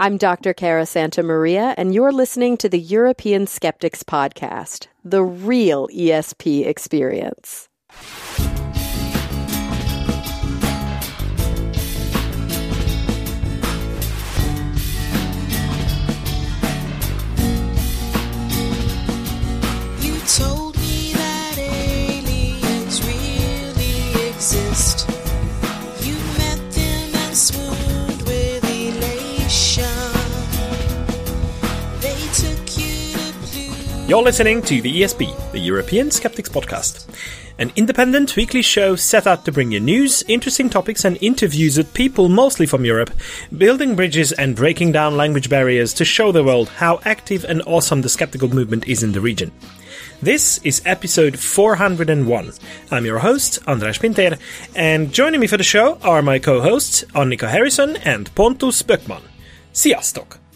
I'm Dr. Cara Santa Maria, and you're listening to the European Skeptics Podcast, the real ESP experience. You told You're listening to the ESP, the European Skeptics Podcast, an independent weekly show set out to bring you news, interesting topics, and interviews with people mostly from Europe, building bridges and breaking down language barriers to show the world how active and awesome the skeptical movement is in the region. This is episode 401. I'm your host, Andras Pinter, and joining me for the show are my co-hosts, Annika Harrison and Pontus Böckman. Sziasztok!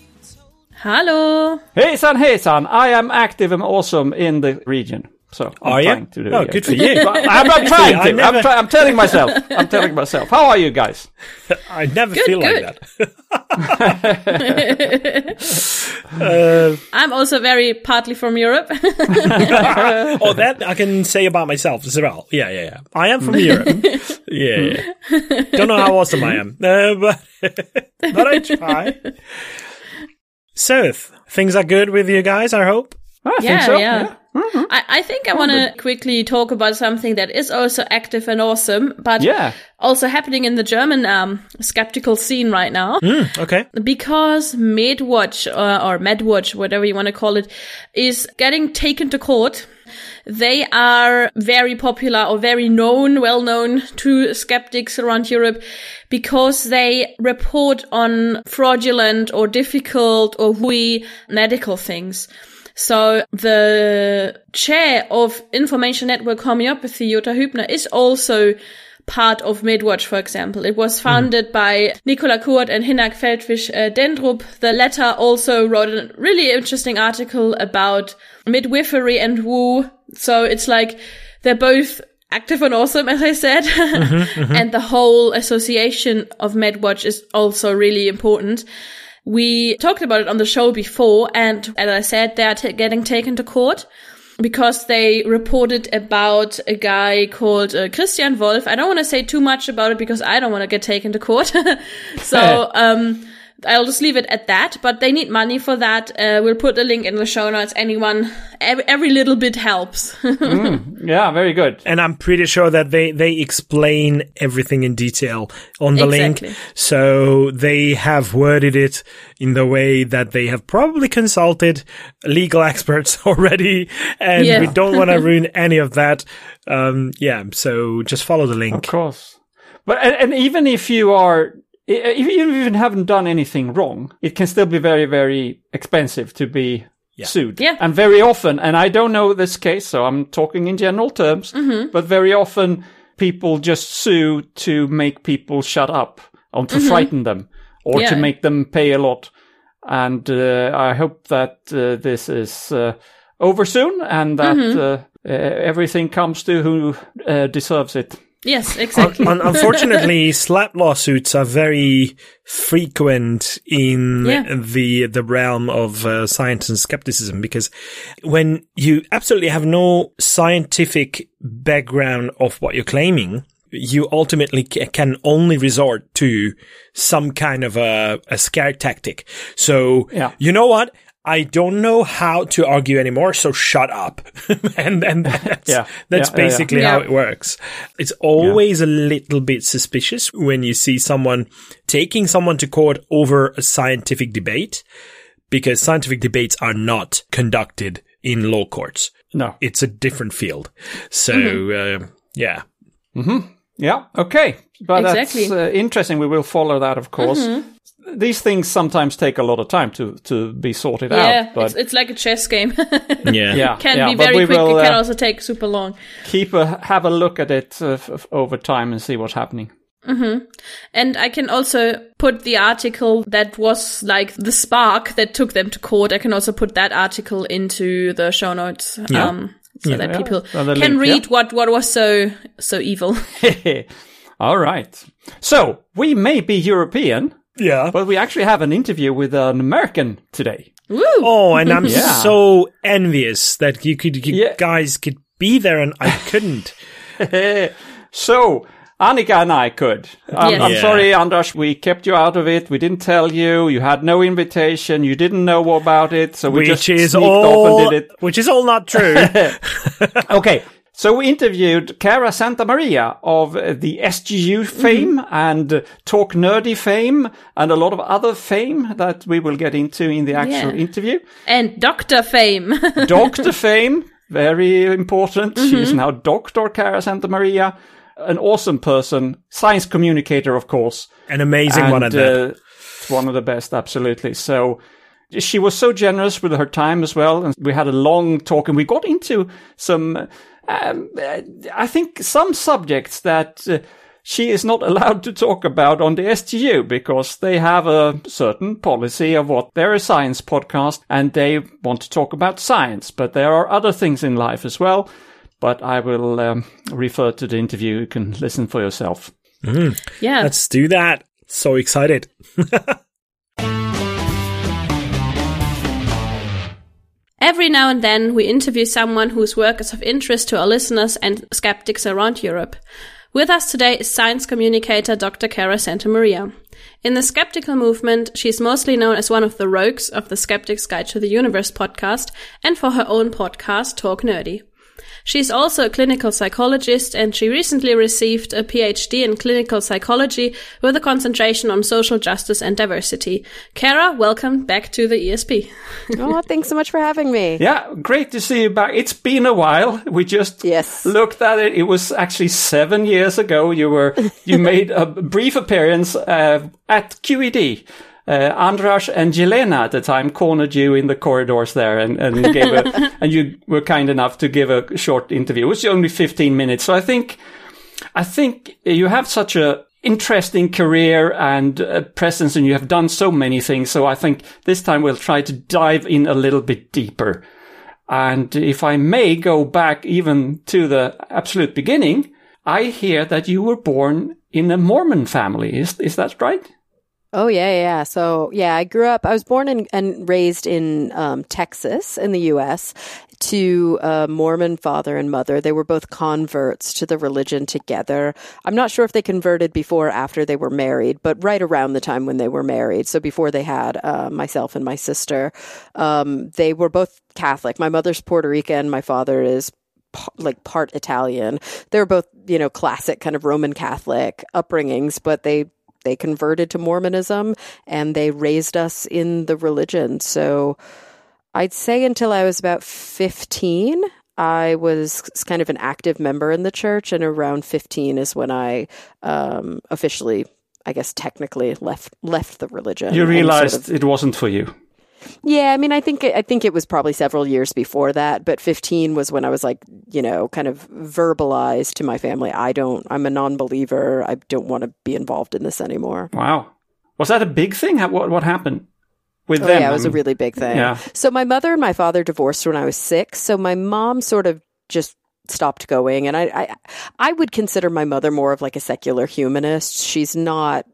Hello. Hejsan hejsan, I am active and awesome in the region. So I'm Are you? trying to do Oh, it. good for you. I'm, I'm trying I to. never- I'm, try- I'm telling myself. I'm telling myself. How are you guys? I never Good, feel good. like that. Uh, I'm also very partly from Europe. Oh, that I can say about myself as well. Yeah, yeah, yeah. I am from mm. Europe. Yeah, yeah. Mm. Don't know how awesome I am, uh, but but I try. So, th- things are good with you guys. I hope. I think yeah, so. yeah. I, I think I want to quickly talk about something that is also active and awesome, but Yeah. also happening in the German um, skeptical scene right now. Okay. Because MedWatch uh, or MedWatch, whatever you want to call it, is getting taken to court. They are very popular or very known, well known to skeptics around Europe because they report on fraudulent or difficult or wooey medical things. So the chair of Information Network Homeopathy, Jutta Hübner, is also part of MedWatch, for example. It was founded by Nicola Kuhrt and Hinnerk Feldwisch uh, Drentrup. The latter also wrote a really interesting article about midwifery and woo. So it's like they're both active and awesome, as I said. and the whole association of MedWatch is also really important. We talked about it on the show before, and as I said, they're t- getting taken to court because they reported about a guy called uh, Christian Wolf. I don't want to say too much about it because I don't want to get taken to court. so, um, I'll just leave it at that, but they need money for that. Uh, we'll put a link in the show notes. Anyone, every, every little bit helps. Yeah, very good. And I'm pretty sure that they, they explain everything in detail on the Exactly. link. So they have worded it in the way that they have probably consulted legal experts already. And Yeah. we don't want to ruin any of that. Um, yeah. So just follow the link. Of course. But and, and even if you are, i- if you even haven't done anything wrong, it can still be very, very expensive to be sued. Yeah. And very often, and I don't know this case, so I'm talking in general terms, Mm-hmm. but very often people just sue to make people shut up or to frighten them or Mm-hmm. Yeah. to make them pay a lot. And uh, I hope that uh, this is uh, over soon and that Mm-hmm. uh, uh, everything comes to who uh, deserves it. Yes, exactly. Un- unfortunately, SLAPP lawsuits are very frequent in Yeah. the the realm of uh, science and skepticism because when you absolutely have no scientific background of what you're claiming, you ultimately ca- can only resort to some kind of a, a scare tactic. So, Yeah. you know what? I don't know how to argue anymore, so shut up. and and that's, Yeah. that's Yeah, yeah, yeah. basically how Yeah. it works. It's always a little bit suspicious when you see someone taking someone to court over a scientific debate because scientific debates are not conducted in law courts. No. It's a different field. So, Mm-hmm. uh, yeah. Yeah. Okay. But Exactly. that's uh, interesting. We will follow that, of course. These things sometimes take a lot of time to to be sorted yeah, out. But it's, it's like a chess game. Yeah. yeah, can yeah, be very we quick. will it can uh, also take super long. keep a have a look at it uh, f- f- over time and see what's happening. And I can also put the article that was like the spark that took them to court. I can also put that article into the show notes. Um, so that Yeah. people And can link, read yeah. what, what was so, so evil. All right. So we may be European, Yeah. But we actually have an interview with an American today. Woo! Oh, and I'm Yeah. so envious that you could, you Yeah. guys could be there and I couldn't. so, Annika and I could. Um, Yes. I'm Yeah. sorry, Andras, we kept you out of it. We didn't tell you. You had no invitation. You didn't know about it. So we just which is sneaked all, off and did it. which is all not true. Okay. So we interviewed Cara Santa Maria of the SGU fame and uh, Talk Nerdy fame and a lot of other fame that we will get into in the actual Yeah. interview. And Doctor Fame. Doctor fame, very important. She is now Dr. Cara Santa Maria, an awesome person, science communicator, of course. An amazing one at and, that. uh, one of the best, absolutely. So she was so generous with her time as well, and we had a long talk, and we got into some, um, I think, some subjects that. Uh, she is not allowed to talk about on the SGU because they have a certain policy of what they're a science podcast and they want to talk about science. But there are other things in life as well. But I will um, refer to the interview. You can listen for yourself. yeah. Let's do that. So excited. Every now and then, we interview someone whose work is of interest to our listeners and skeptics around Europe. With us today is science communicator Dr. Cara Santa Maria. In the skeptical movement, she is mostly known as one of the rogues of the Skeptic's Guide to the Universe podcast and for her own podcast, Talk Nerdy. She is also a clinical psychologist and she recently received a PhD in clinical psychology with a concentration on social justice and diversity. Cara, welcome back to the ESP. oh, thanks so much for having me. Yeah, great to see you back. It's been a while. We just Yes. looked at it. It was actually seven years ago. You were you made a brief appearance uh, at QED. Uh, Andras and Jelena at the time cornered you in the corridors there, and and gave a, and you were kind enough to give a short interview. It was only fifteen minutes, so I think I think you have such a interesting career and uh, presence, and you have done so many things. So I think this time we'll try to dive in a little bit deeper. And if I may go back even to the absolute beginning, I hear that you were born in a Mormon family. Is is that right? Oh yeah, yeah. So yeah, I grew up. I was born in, and raised in um, Texas, in the U.S. To a Mormon father and mother. They were both converts to the religion together. I'm not sure if they converted before or after they were married, but right around the time when they were married. So before they had uh, myself and my sister, um, they were both Catholic. My mother's Puerto Rican. My father is like part Italian. They're both, you know, classic kind of Roman Catholic upbringings, but they they converted to Mormonism and they raised us in the religion. So I'd say until I was about 15, I was kind of an active member in the church, and around 15 is when I um, officially, I guess, technically left left the religion. You and sort realized of- it wasn't for you. Yeah, I mean, I think I think it was probably several years before that, but 15 was when I was like, you know, kind of verbalized to my family, I don't, I'm a non-believer. I don't want to be involved in this anymore. Wow, was that a big thing? What what happened with Oh, them? yeah, it was a really big thing. yeah. So my mother and my father divorced when I was six. So my mom sort of just stopped going, and I, I, I would consider my mother more of like a secular humanist. She's not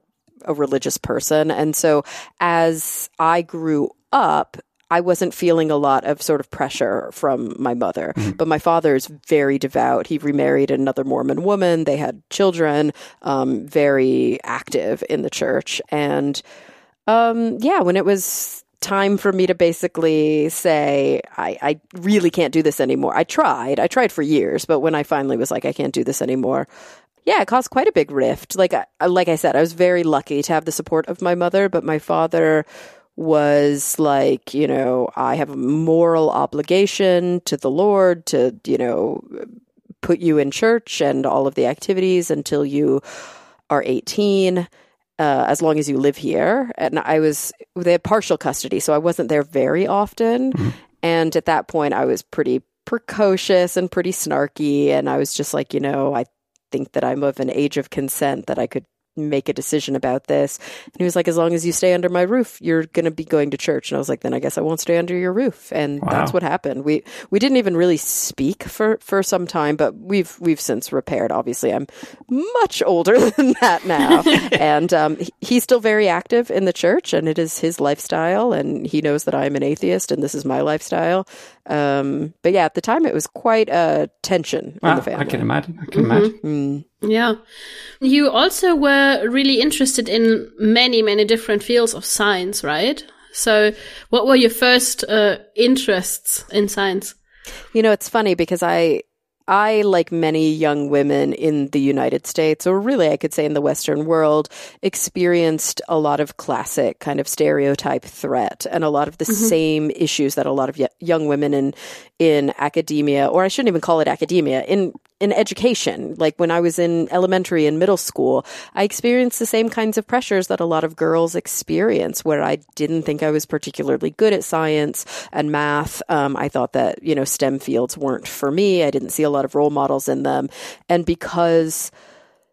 a religious person, and so as I grew up. I wasn't feeling a lot of sort of pressure from my mother, but my father is very devout. He remarried another Mormon woman. They had children, um, very active in the church. And um, yeah, when it was time for me to basically say, I, I really can't do this anymore. I tried. I tried for years, but when I finally was like, I can't do this anymore. Yeah, it caused quite a big rift. Like, I, like I said, I was very lucky to have the support of my mother, but my father was like, you know, I have a moral obligation to the Lord to, you know, put you in church and all of the activities until you are 18 uh, as long as you live here. And I was, they had partial custody, so I wasn't there very often. And at that point, I was pretty precocious and pretty snarky. And I was just like, you know, I think that I'm of an age of consent that I could make a decision about this. And he was like, as long as you stay under my roof, you're going to be going to church. And I was like, then I guess I won't stay under your roof. And that's what happened. We, we didn't even really speak for, for some time, but we've, we've since repaired. Obviously, I'm much older than that now. and, um, he- he's still very active in the church and it is his lifestyle. And he knows that I'm an atheist and this is my lifestyle. Um, but yeah, at the time it was quite a tension in the family. I can imagine. I can imagine. Yeah. You also were really interested in many, many different fields of science, right? So what were your first uh, interests in science? You know, it's funny because I I like many young women in the United States or really I could say in the western world experienced a lot of classic kind of stereotype threat and a lot of the same issues that a lot of y- young women in in academia or I shouldn't even call it academia in in education. Like when I was in elementary and middle school I experienced the same kinds of pressures that a lot of girls experience where I didn't think I was particularly good at science and math. Um, I thought that you know STEM fields weren't for me. I didn't see a lot of role models in them. And because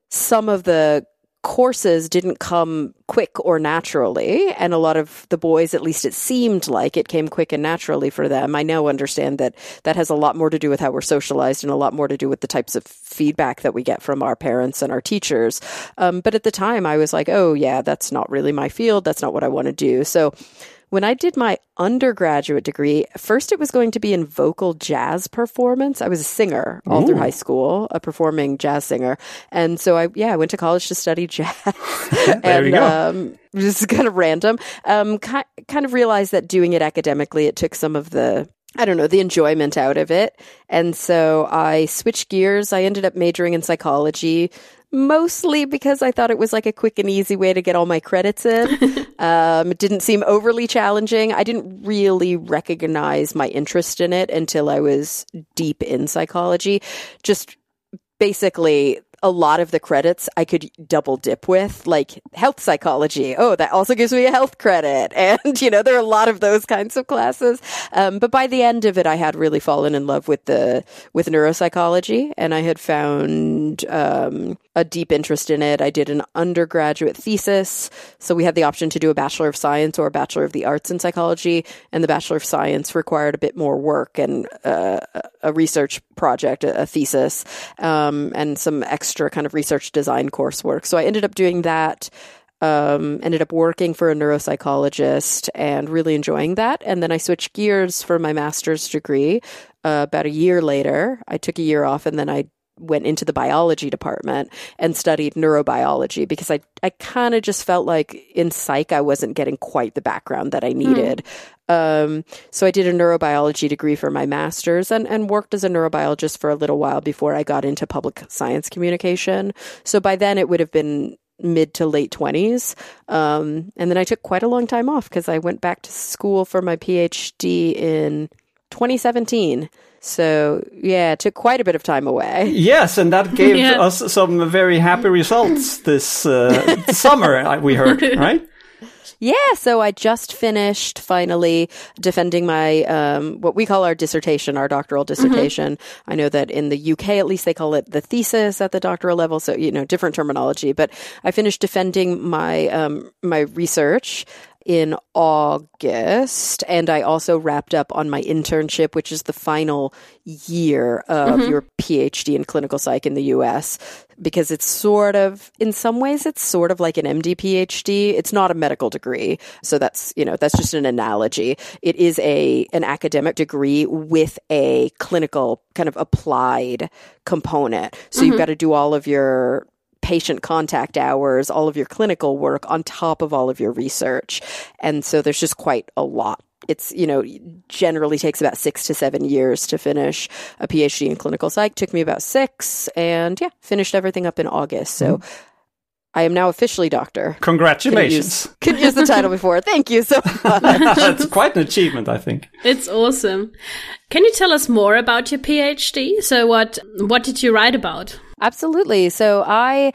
some of the courses didn't come quick or naturally and a lot of the boys at least it seemed like it came quick and naturally for them i now understand that that has a lot more to do with how we're socialized and a lot more to do with the types of feedback that we get from our parents and our teachers. Um, but at the time i was like oh yeah that's not really my field. That's not what i want to do. So when I did my undergraduate degree, first it was going to be in vocal jazz performance. I was a singer all through high school, a performing jazz singer. And so I, yeah, I went to college to study jazz. There and, you go. Um, just kind of random. Um, ki- kind of realized that doing it academically, it took some of the, I don't know, the enjoyment out of it. And so I switched gears. I ended up majoring in psychology. Mostly because I thought it was like a quick and easy way to get all my credits in. Um, it didn't seem overly challenging. I didn't really recognize my interest in it until I was deep in psychology. Just basically a lot of the credits I could double dip with, like health psychology. Oh, that also gives me a health credit. And, you know, there are a lot of those kinds of classes. Um, but by the end of it, I had really fallen in love with the, with neuropsychology and I had found, um, a deep interest in it. I did an undergraduate thesis. So we had the option to do a Bachelor of Science or a Bachelor of the Arts in Psychology. And the Bachelor of Science required a bit more work and uh, a research project, a, thesis, um, and some extra kind of research design coursework. So I ended up doing that. Um, ended up working for a neuropsychologist and really enjoying that. And then I switched gears for my master's degree. Uh, about a year later, I took a year off and then I went into the biology department and studied neurobiology because I, I kind of just felt like in psych I wasn't getting quite the background that I needed. Um, so I did a neurobiology degree for my master's and, and worked as a neurobiologist for a little while before I got into public science communication. So by then it would have been mid to late 20s. Um, and then I took quite a long time off because I went back to school for my PhD in 2017. So yeah, it took quite a bit of time away. Yes, and that gave Yeah. us some very happy results this uh, summer. uh, We heard, right? Yeah, so I just finished finally defending my um, what we call our dissertation, our doctoral dissertation. I know that in the UK, at least, they call it the thesis at the doctoral level. So you know, different terminology. But I finished defending my um, my research in August, and I also wrapped up on my internship, which is the final year of mm-hmm. your PhD in clinical psych in the US, because it's sort of, in some ways, it's sort of like an MD PhD. It's not a medical degree, so that's you know that's just an analogy. It is a an academic degree with a clinical kind of applied component. So you've mm-hmm. got to do all of your patient contact hours, all of your clinical work on top of all of your research. And so there's just quite a lot. It's, you know, generally takes about six to seven years to finish a PhD in clinical psych. Took me about six and yeah, finished everything up in August. So mm-hmm. I am now officially doctor. Congratulations. couldn't use the title before. Thank you so much. That's quite an achievement, I think. It's awesome. Can you tell us more about your PhD? So what what did you write about? Absolutely. So I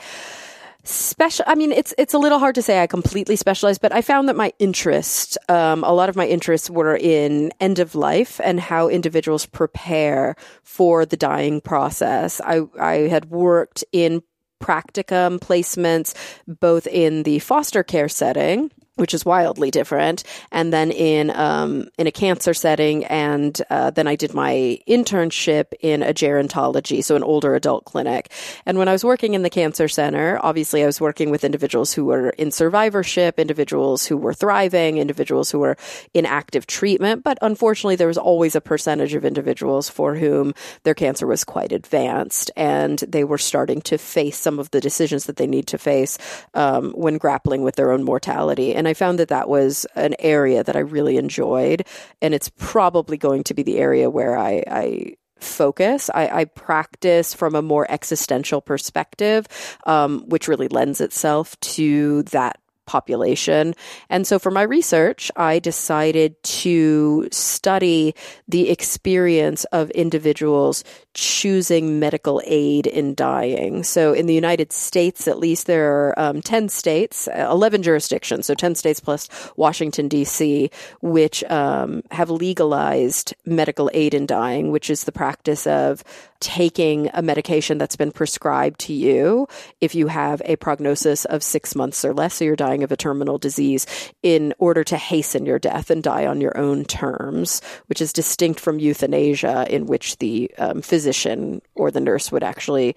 special i mean it's it's a little hard to say i completely specialized but i found that my interest um, a lot of my interests were in end of life and how individuals prepare for the dying process i i had worked in practicum placements, both in the foster care setting which is wildly different. And then in um, in a cancer setting, and uh, then I did my internship in a gerontology, so an older adult clinic. And when I was working in the cancer center, obviously I was working with individuals who were in survivorship, individuals who were thriving, individuals who were in active treatment. But unfortunately, there was always a percentage of individuals for whom their cancer was quite advanced, and they were starting to face some of the decisions that they need to face um, when grappling with their own mortality. And I found that that was an area that I really enjoyed, and it's probably going to be the area where I, I focus. I, I practice from a more existential perspective, um, which really lends itself to that population. And so for my research, I decided to study the experience of individuals choosing medical aid in dying. So in the United States, at least, there are um, 10 states, uh, 11 jurisdictions, so 10 states plus Washington, D.C., which um, have legalized medical aid in dying, which is the practice of taking a medication that's been prescribed to you if you have a prognosis of six months or less, so you're dying of a terminal disease, in order to hasten your death and die on your own terms, which is distinct from euthanasia, in which the um, physician or the nurse would actually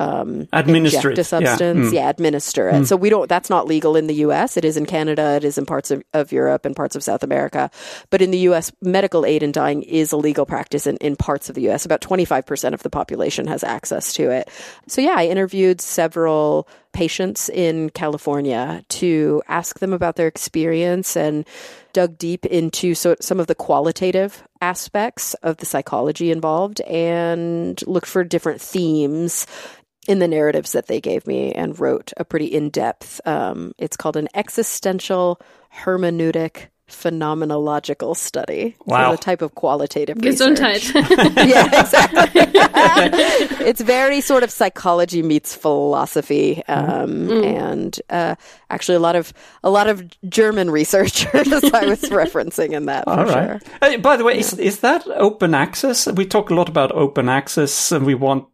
um, Administer a substance, yeah. yeah, administer it. So we don't. That's not legal in the U.S. It is in Canada. It is in parts of, of Europe and parts of South America. But in the U.S., medical aid in dying is a legal practice in, in parts of the U.S. About twenty five percent of the population has access to it. So yeah, I interviewed several patients in California to ask them about their experience and dug deep into so, some of the qualitative aspects of the psychology involved and looked for different themes in the narratives that they gave me and wrote a pretty in-depth um, it's called an existential hermeneutic phenomenological study Wow. so the type of qualitative research Gesundheit. yeah, exactly. it's very sort of psychology meets philosophy, um, and uh, actually a lot of a lot of German researchers I was referencing in that for All sure. right. Uh, by the way, is, is that open access? We talk a lot about open access and we want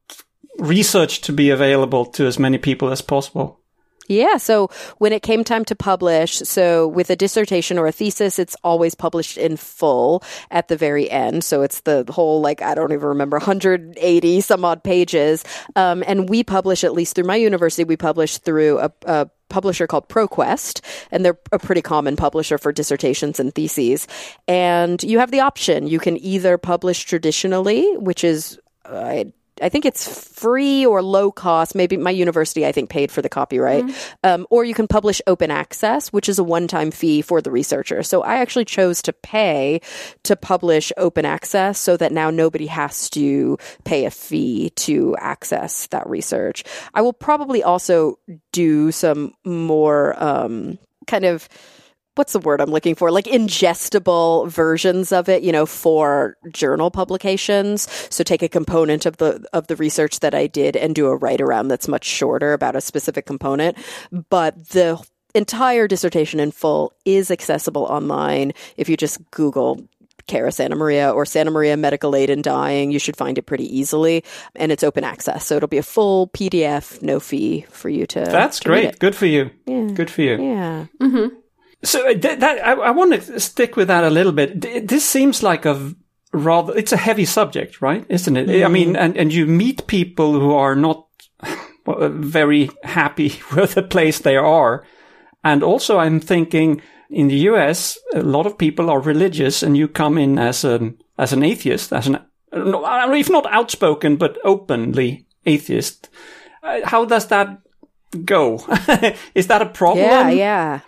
research to be available to as many people as possible. Yeah. So when it came time to publish, so with a dissertation or a thesis, it's always published in full at the very end. So it's the whole, like, I don't even remember, 180 some odd pages. Um, and we publish, at least through my university, we publish through a, a publisher called ProQuest, and they're a pretty common publisher for dissertations and theses. And you have the option. You can either publish traditionally, which is, uh, I think it's free or low cost. Maybe my university, I think, paid for the copyright. Um, or you can publish open access, which is a one time fee for the researcher. So I actually chose to pay to publish open access so that now nobody has to pay a fee to access that research. I will probably also do some more um, kind of what's the word I'm looking for? Like ingestible versions of it, you know, for journal publications. So take a component of the of the research that I did and do a write around that's much shorter about a specific component. But the entire dissertation in full is accessible online if you just Google Cara Santa Maria or Santa Maria Medical Aid in Dying. You should find it pretty easily, and it's open access, so it'll be a full PDF, no fee for you to. That's to great. Good for you. Yeah. Good for you. Yeah. Mm-hmm. So uh, that I, I want to stick with that a little bit. This seems like a rather it's a heavy subject, right? Isn't it? I mean, and and you meet people who are not very happy with the place they are, and also I'm thinking in the U.S. a lot of people are religious, and you come in as an as an atheist, as an if not outspoken but openly atheist. Uh, How does that go? Is that a problem? Yeah, yeah.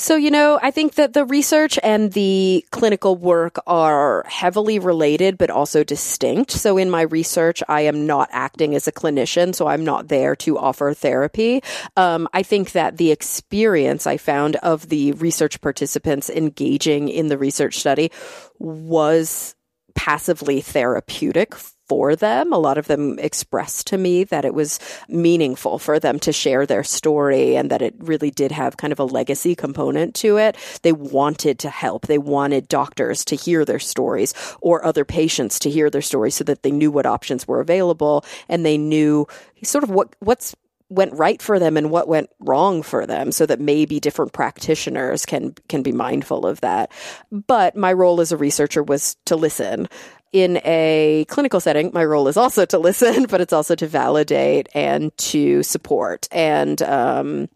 So, you know, I think that the research and the clinical work are heavily related, but also distinct. So, in my research, I am not acting as a clinician, so I'm not there to offer therapy. Um, I think that the experience I found of the research participants engaging in the research study was passively therapeutic for them. A lot of them expressed to me that it was meaningful for them to share their story and that it really did have kind of a legacy component to it. They wanted to help. They wanted doctors to hear their stories or other patients to hear their stories so that they knew what options were available and they knew sort of what what's went right for them and what went wrong for them so that maybe different practitioners can can be mindful of that but my role as a researcher was to listen in a clinical setting my role is also to listen but it's also to validate and to support and um,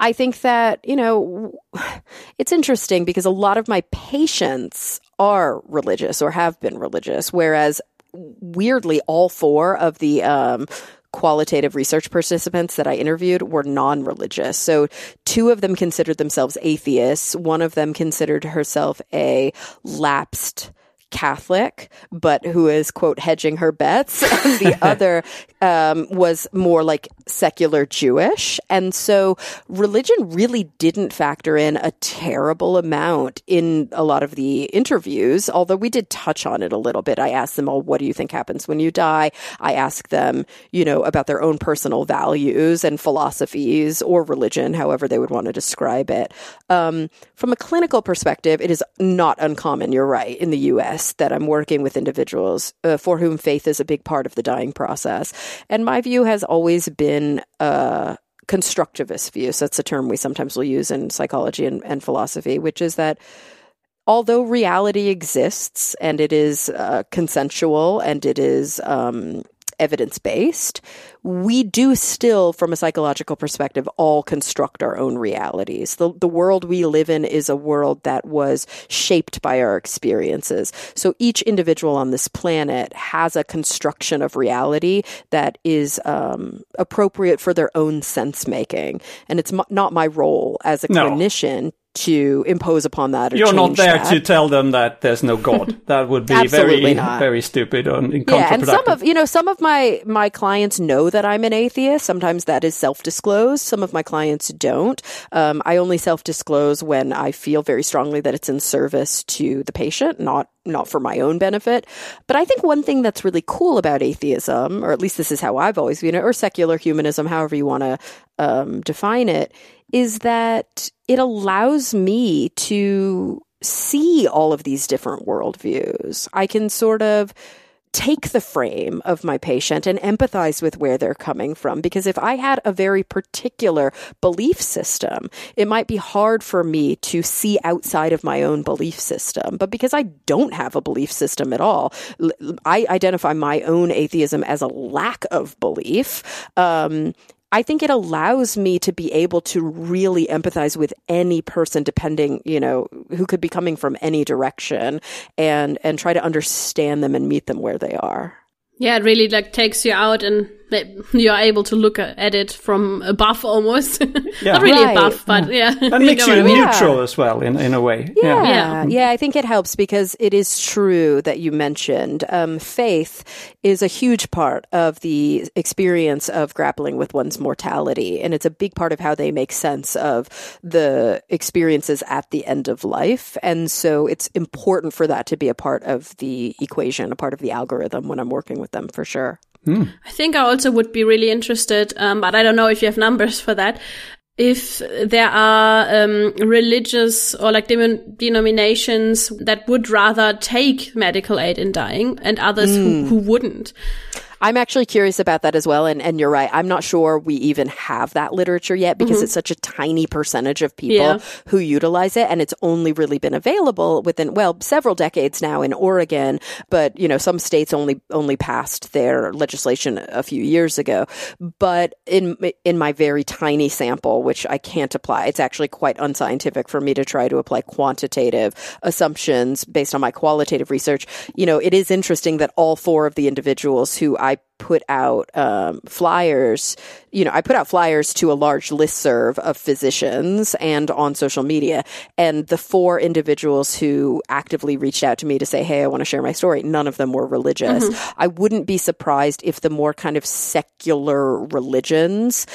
i think that you know it's interesting because a lot of my patients are religious or have been religious whereas weirdly all four of the um, qualitative research participants that I interviewed were non religious. So, two of them considered themselves atheists. One of them considered herself a lapsed Catholic, but who is, quote, hedging her bets. And the other um, was more like secular Jewish. And so religion really didn't factor in a terrible amount in a lot of the interviews, although we did touch on it a little bit. I asked them, all, what do you think happens when you die? I asked them, you know, about their own personal values and philosophies or religion, however they would want to describe it. Um, from a clinical perspective, it is not uncommon, you're right, in the US that I'm working with individuals uh, for whom faith is a big part of the dying process. And my view has always been a constructivist view. So that's a term we sometimes will use in psychology and, and philosophy, which is that although reality exists and it is uh, consensual and it is um, evidence based, we do still, from a psychological perspective, all construct our own realities. The, the world we live in is a world that was shaped by our experiences. So each individual on this planet has a construction of reality that is um, appropriate for their own sense making. And it's m- not my role as a No. clinician to impose upon that or You're not there that. to tell them that there's no God. That would be very, not. very stupid and and Yeah, and some of you know some of my my clients know that I'm an atheist. Sometimes that is self disclosed. Some of my clients don't. Um, I only self disclose when I feel very strongly that it's in service to the patient, not not for my own benefit. But I think one thing that's really cool about atheism, or at least this is how I've always viewed it, or secular humanism, however you want to um, define it, is that it allows me to see all of these different worldviews. I can sort of take the frame of my patient and empathize with where they're coming from. Because if I had a very particular belief system, it might be hard for me to see outside of my own belief system. But because I don't have a belief system at all, I identify my own atheism as a lack of belief. Um, I think it allows me to be able to really empathize with any person depending, you know, who could be coming from any direction and and try to understand them and meet them where they are. Yeah, it really like takes you out and you're able to look at it from above almost. Yeah. Not really Right. above, but yeah. and makes know you what I mean. neutral as well, in, in a way. Yeah. Yeah. yeah, I think it helps because it is true that you mentioned um, faith is a huge part of the experience of grappling with one's mortality, and it's a big part of how they make sense of the experiences at the end of life. And so, it's important for that to be a part of the equation, a part of the algorithm when I'm working with them, for sure. I think I also would be really interested, um, but I don't know if you have numbers for that. If there are um, religious or like dem- denominations that would rather take medical aid in dying and others who, who wouldn't. I'm actually curious about that as well. And, and you're right. I'm not sure we even have that literature yet because mm-hmm. it's such a tiny percentage of people Yeah. who utilize it. And it's only really been available within, well, several decades now in Oregon. But, you know, some states only, only passed their legislation a few years ago. But in, in my very tiny sample, which I can't apply, it's actually quite unscientific for me to try to apply quantitative assumptions based on my qualitative research. You know, it is interesting that all four of the individuals who I put out um, flyers, you know, I put out flyers to a large listserv of physicians and on social media. And the four individuals who actively reached out to me to say, Hey, I want to share my story, none of them were religious. I wouldn't be surprised if the more kind of secular religions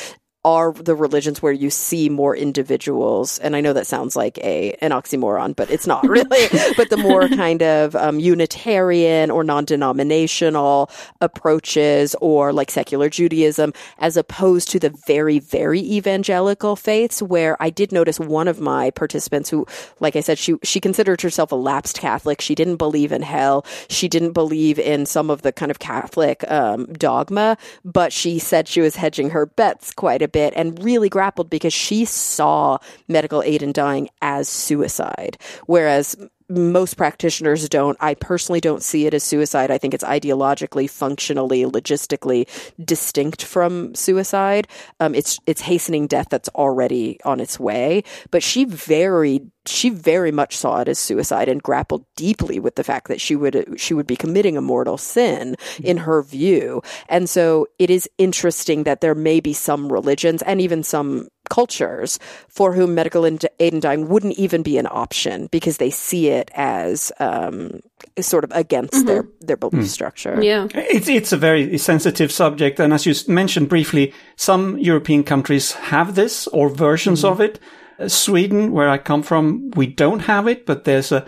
are the religions where you see more individuals. And I know that sounds like a an oxymoron, but it's not really. but the more kind of um, Unitarian or non-denominational approaches, or like secular Judaism, as opposed to the very, very evangelical faiths, where I did notice one of my participants who, like I said, she she considered herself a lapsed Catholic. She didn't believe in hell. She didn't believe in some of the kind of Catholic um, dogma, but she said she was hedging her bets quite a bit and really grappled because she saw medical aid in dying as suicide, whereas most practitioners don't. I personally don't see it as suicide. I think it's ideologically, functionally, logistically distinct from suicide. Um, it's it's hastening death that's already on its way. But she very she very much saw it as suicide and grappled deeply with the fact that she would she would be committing a mortal sin in her view. And so it is interesting that there may be some religions and even some cultures for whom medical aid in dying wouldn't even be an option because they see it as um, sort of against their mm-hmm. their belief mm. structure. Yeah. It's it's a very sensitive subject, and as you mentioned briefly, some European countries have this or versions mm-hmm. of it. Sweden, where I come from, we don't have it, but there's a,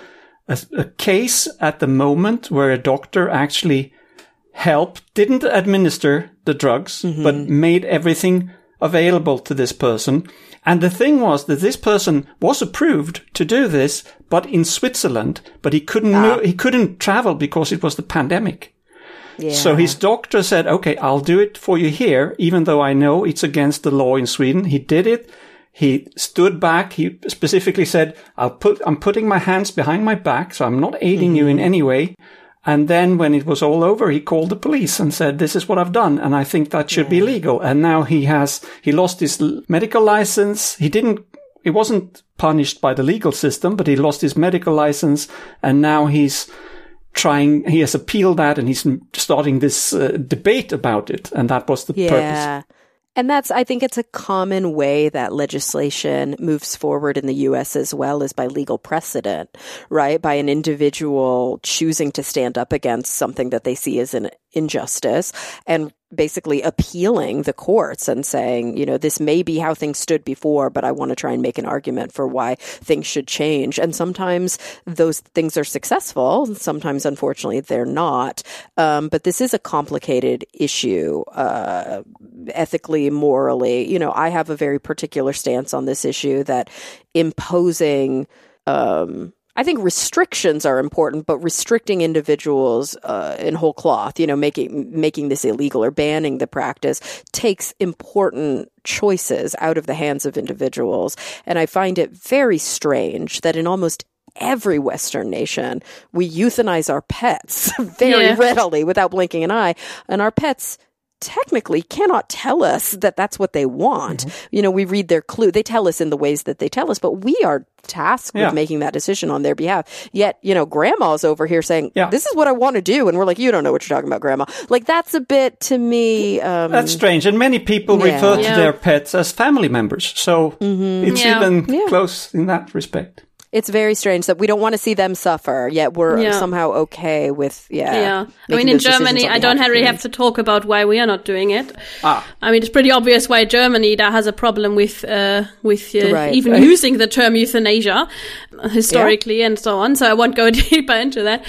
a a case at the moment where a doctor actually helped, didn't administer the drugs, but mm-hmm. made everything available to this person. And the thing was that this person was approved to do this, but in Switzerland, but he couldn't ah. move, he couldn't travel because it was the pandemic. Yeah. So his doctor said, okay, I'll do it for you here, even though I know it's against the law in Sweden. He did it. He stood back. He specifically said, I'll put, I'm putting my hands behind my back. So I'm not aiding you in mm-hmm. any way. And then when it was all over, he called the police and said, this is what I've done. And I think that should be legal. And now he has, he lost his medical license. He didn't, he wasn't punished by the legal system, but he lost his medical license. And now he's, trying he has appealed that and he's starting this uh, debate about it and that was the purpose Yeah. And that's, I think it's a common way that legislation moves forward in the US as well as by legal precedent, right? By an individual choosing to stand up against something that they see as an injustice and basically appealing the courts and saying, you know, this may be how things stood before, but I want to try and make an argument for why things should change. And sometimes those things are successful. Sometimes, unfortunately, they're not. Um, but this is a complicated issue, uh, ethically, morally. You know, I have a very particular stance on this issue that imposing, um, I think restrictions are important, but restricting individuals uh, in whole cloth, you know, making making this illegal or banning the practice takes important choices out of the hands of individuals. And I find it very strange that in almost every Western nation, we euthanize our pets very Yeah. readily without blinking an eye, and our pets technically cannot tell us that that's what they want. You know, we read their clue. They tell us in the ways that they tell us, but we are tasked Yeah. with making that decision on their behalf. Yet, you know, grandma's over here saying, Yeah. this is what I want to do. And we're like, you don't know what you're talking about, grandma. Like, that's a bit to me, um, that's strange and many people Yeah. refer to Yeah. their pets as family members so it's Yeah. even Yeah. close in that respect it's very strange that we don't want to see them suffer, yet we're Yeah. somehow okay with, yeah. Yeah. I mean, in Germany, I don't really have to talk about why we are not doing it. Ah. I mean, it's pretty obvious why Germany that has a problem with uh, with uh, Right. even Right. using the term euthanasia historically and so on. So I won't go deeper into that.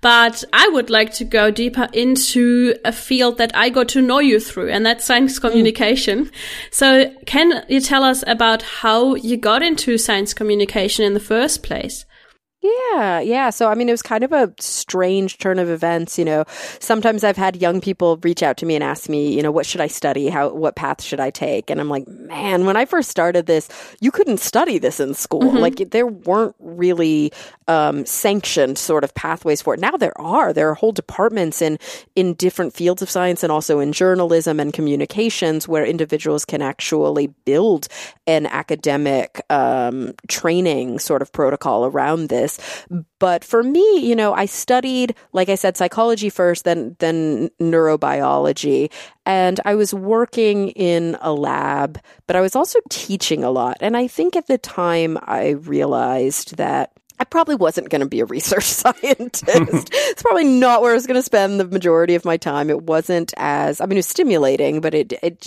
But I would like to go deeper into a field that I got to know you through, and that's science hmm. communication. So can you tell us about how you got into science communication in the first place? Yeah, yeah. So, I mean, it was kind of a strange turn of events. You know, sometimes I've had young people reach out to me and ask me, you know, what should I study? How, what path should I take? And I'm like, man, when I first started this, you couldn't study this in school. Like, there weren't really um, sanctioned sort of pathways for it. Now there are. There are whole departments in in different fields of science and also in journalism and communications where individuals can actually build an academic um, training sort of protocol around this. But for me, you know, I studied, like I said, psychology first, then then neurobiology, and I was working in a lab, but I was also teaching a lot. And I think at the time I realized that I probably wasn't going to be a research scientist. it's probably not where I was going to spend the majority of my time. It wasn't as, I mean, it was stimulating, but it, it,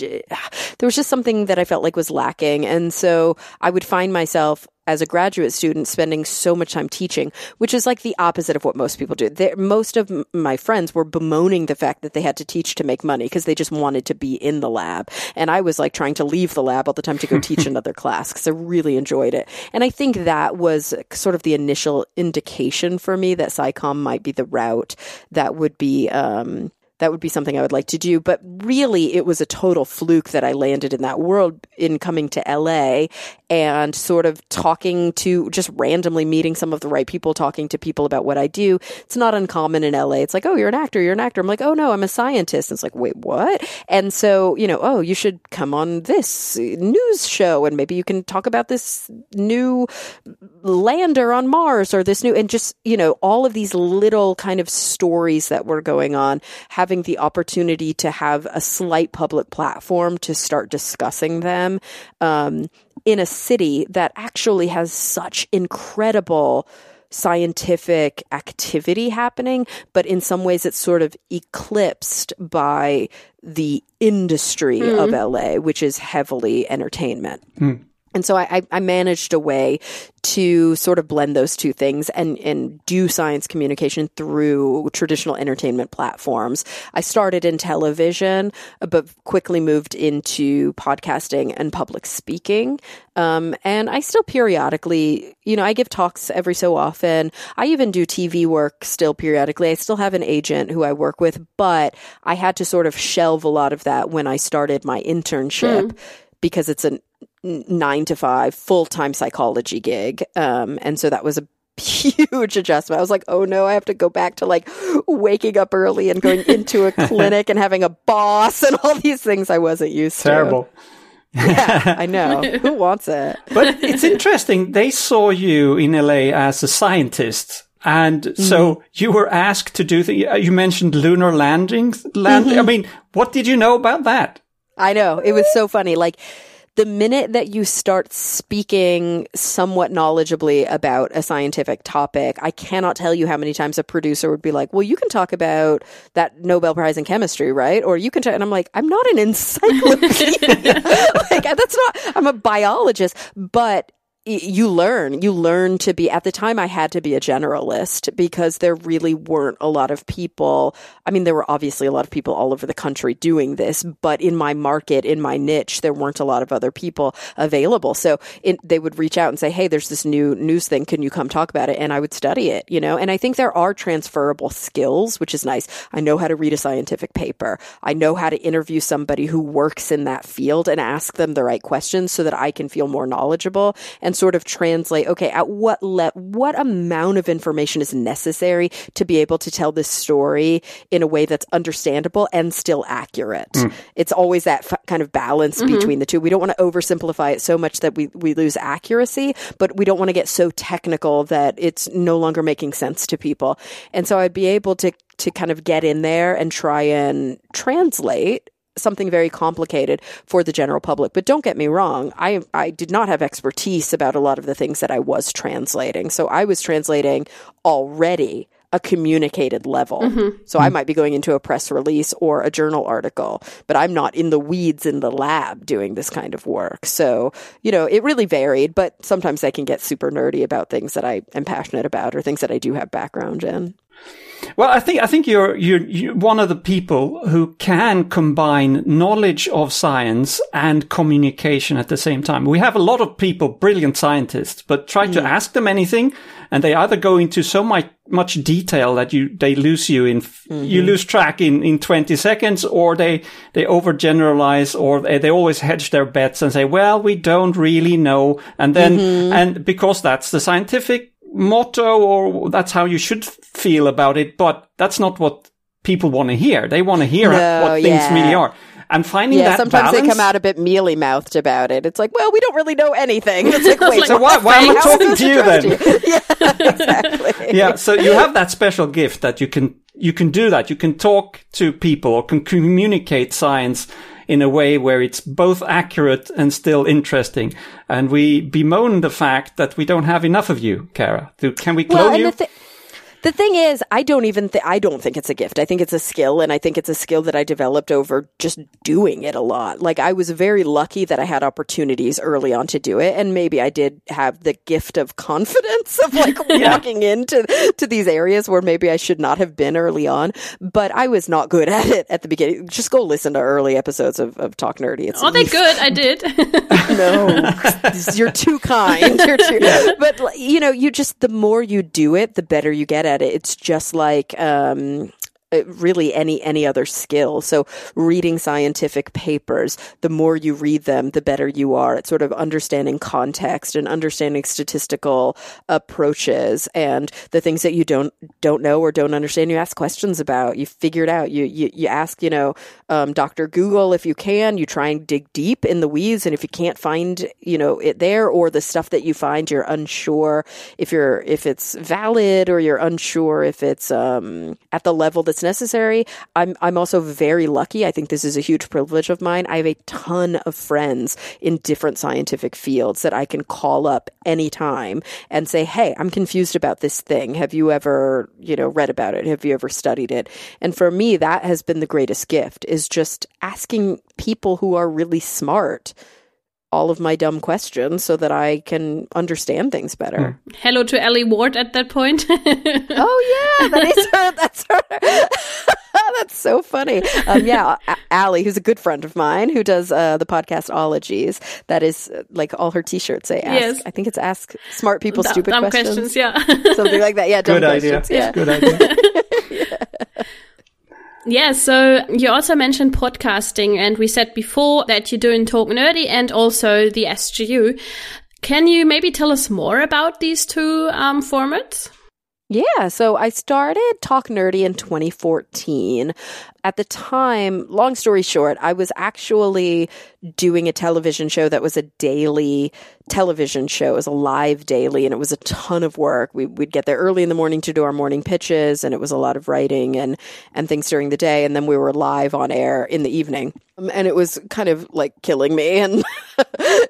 there was just something that I felt like was lacking. And so I would find myself as a graduate student spending so much time teaching, which is like the opposite of what most people do. they most of m- my friends were bemoaning the fact that they had to teach to make money because they just wanted to be in the lab. And I was like trying to leave the lab all the time to go teach another class because I really enjoyed it. And I think that was sort of the initial indication for me that SciComm might be the route that would be, um, that would be something I would like to do. But really, it was a total fluke that I landed in that world in coming to LA and sort of talking to just randomly meeting some of the right people, talking to people about what I do. It's not uncommon in LA. It's like, oh, you're an actor, you're an actor. I'm like, oh no, I'm a scientist. And it's like, wait, what? And so, you know, oh, you should come on this news show and maybe you can talk about this new lander on Mars or this new, and just, you know, all of these little kind of stories that were going on, having the opportunity to have a slight public platform to start discussing them. Um, in a city that actually has such incredible scientific activity happening, but in some ways it's sort of eclipsed by the industry of hmm. LA, which is heavily entertainment. Hmm. And so I, I- I managed a way to sort of blend those two things and, and do science communication through traditional entertainment platforms. I started in television, but quickly moved into podcasting and public speaking. Um, and I still periodically, you know, I give talks every so often. I even do TV work still periodically. I still have an agent who I work with, but I had to sort of shelve a lot of that when I started my internship because it's a n- nine to five full time psychology gig. Um, and so that was a huge adjustment. I was like, oh no, I have to go back to like waking up early and going into a clinic and having a boss and all these things I wasn't used Terrible. to. Terrible. yeah, I know. Who wants it? But it's interesting. They saw you in LA as a scientist. And so you were asked to do the, uh, you mentioned lunar landings. Land, I mean, what did you know about that? I know. It was so funny. Like the minute that you start speaking somewhat knowledgeably about a scientific topic, I cannot tell you how many times a producer would be like, well, you can talk about that Nobel Prize in chemistry, right? Or you can talk, and I'm like, I'm not an encyclopedia. like that's not, I'm a biologist, but you learn. You learn to be at the time i had to be a generalist because there really weren't a lot of people. I mean there were obviously a lot of people all over the country doing this but in my market in my niche there weren't a lot of other people available. So it, they would reach out and say hey there's this new news thing. Can you come talk about it? And i would study it you know? And i think there are transferable skills which is nice. I know how to read a scientific paper. I know how to interview somebody who works in that field and ask them the right questions so that i can feel more knowledgeable. And sort of translate okay at what le- what amount of information is necessary to be able to tell this story in a way that's understandable and still accurate? Mm. It's always that f- kind of balance mm-hmm. between the two. We don't want to oversimplify it so much that we we lose accuracy but we don't want to get so technical that it's no longer making sense to people. And so i'd be able to to kind of get in there and try and translate something very complicated for the general public. But don't get me wrong, I I did not have expertise about a lot of the things that I was translating. So I was translating already a communicated level. Mm-hmm. So I might be going into a press release or a journal article, but I'm not in the weeds in the lab doing this kind of work. So, you know, it really varied, but sometimes I can get super nerdy about things that I am passionate about or things that I do have background in. Well, I think I think you're you're, you're one of the people who can combine knowledge of science and communication at the same time. We have a lot of people, brilliant scientists, but try to mm. ask them anything, and they either go into so much much detail that you they lose you in you mm-hmm. lose track in in 20 seconds, or they they overgeneralize, or they, they always hedge their bets and say, well, we don't really know, and then mm-hmm. and because that's the scientific motto or that's how you should feel about it, but that's not what people want to hear. They want to hear No, what things yeah. really are. And finding Yeah, that sometimes balance, they come out a bit mealy mouthed about it. It's like, well, we don't really know anything. It's like, wait, So why, what? why am I talking to you then? to Yeah, exactly. yeah, so you have that special gift that you can you can do that. You can talk to people or can communicate science in a way where it's both accurate and still interesting. And we bemoan the fact that we don't have enough of you, Cara. Can we clone Well, you? The, thing is, I don't even th- I don't think it's a gift. I think it's a skill, and I think it's a skill that I developed over just doing it a lot. Like I was very lucky that I had opportunities early on to do it, and maybe I did have the gift of confidence of like walking into to these areas where maybe I should not have been early on. But I was not good at it at the beginning. Just go listen to early episodes of, of Talk Nerdy. It's Oh, they're good. I did. no, you're too kind. You're too, but you know, you just the more you do it, the better you get at it. It's just like um, really any any other skill. So reading scientific papers, the more you read them, the better you are at sort of understanding context and understanding statistical approaches and the things that you don't don't know or don't understand. You ask questions about. You figure it out. You you, you ask, you know, um, Doctor Google if you can. You try and dig deep in the weeds, and if you can't find, you know, it there or the stuff that you find, you're unsure if you're if it's valid or you're unsure if it's um, at the level that's necessary. I'm I'm also very lucky. I think this is a huge privilege of mine. I have a ton of friends in different scientific fields that I can call up anytime and say, "Hey, I'm confused about this thing. Have you ever, you know, read about it? Have you ever studied it?" And for me, that has been the greatest gift is just asking people who are really smart all of my dumb questions so that I can understand things better. Hello to Alie Ward at that point. Oh yeah, that is her. That's her. That's so funny. Um, yeah, A- Alie, who's a good friend of mine, who does uh, the podcast Ologies. That is uh, like all her T-shirts say. Ask, Yes. I think it's ask smart people Dumb- stupid dumb questions, questions, yeah. something like that. Yeah, dumb Good idea. Yeah. Good idea. Yeah, so you also mentioned podcasting, and we said before that you're doing Talk Nerdy and also the SGU. Can you maybe tell us more about these two um, formats? Yeah, so I started Talk Nerdy in 2014. At the time, long story short, I was actually doing a television show that was a daily television show. It was a live daily and it was a ton of work. We, we'd get there early in the morning to do our morning pitches and it was a lot of writing and, and things during the day. And then we were live on air in the evening. Um, And it was kind of like killing me and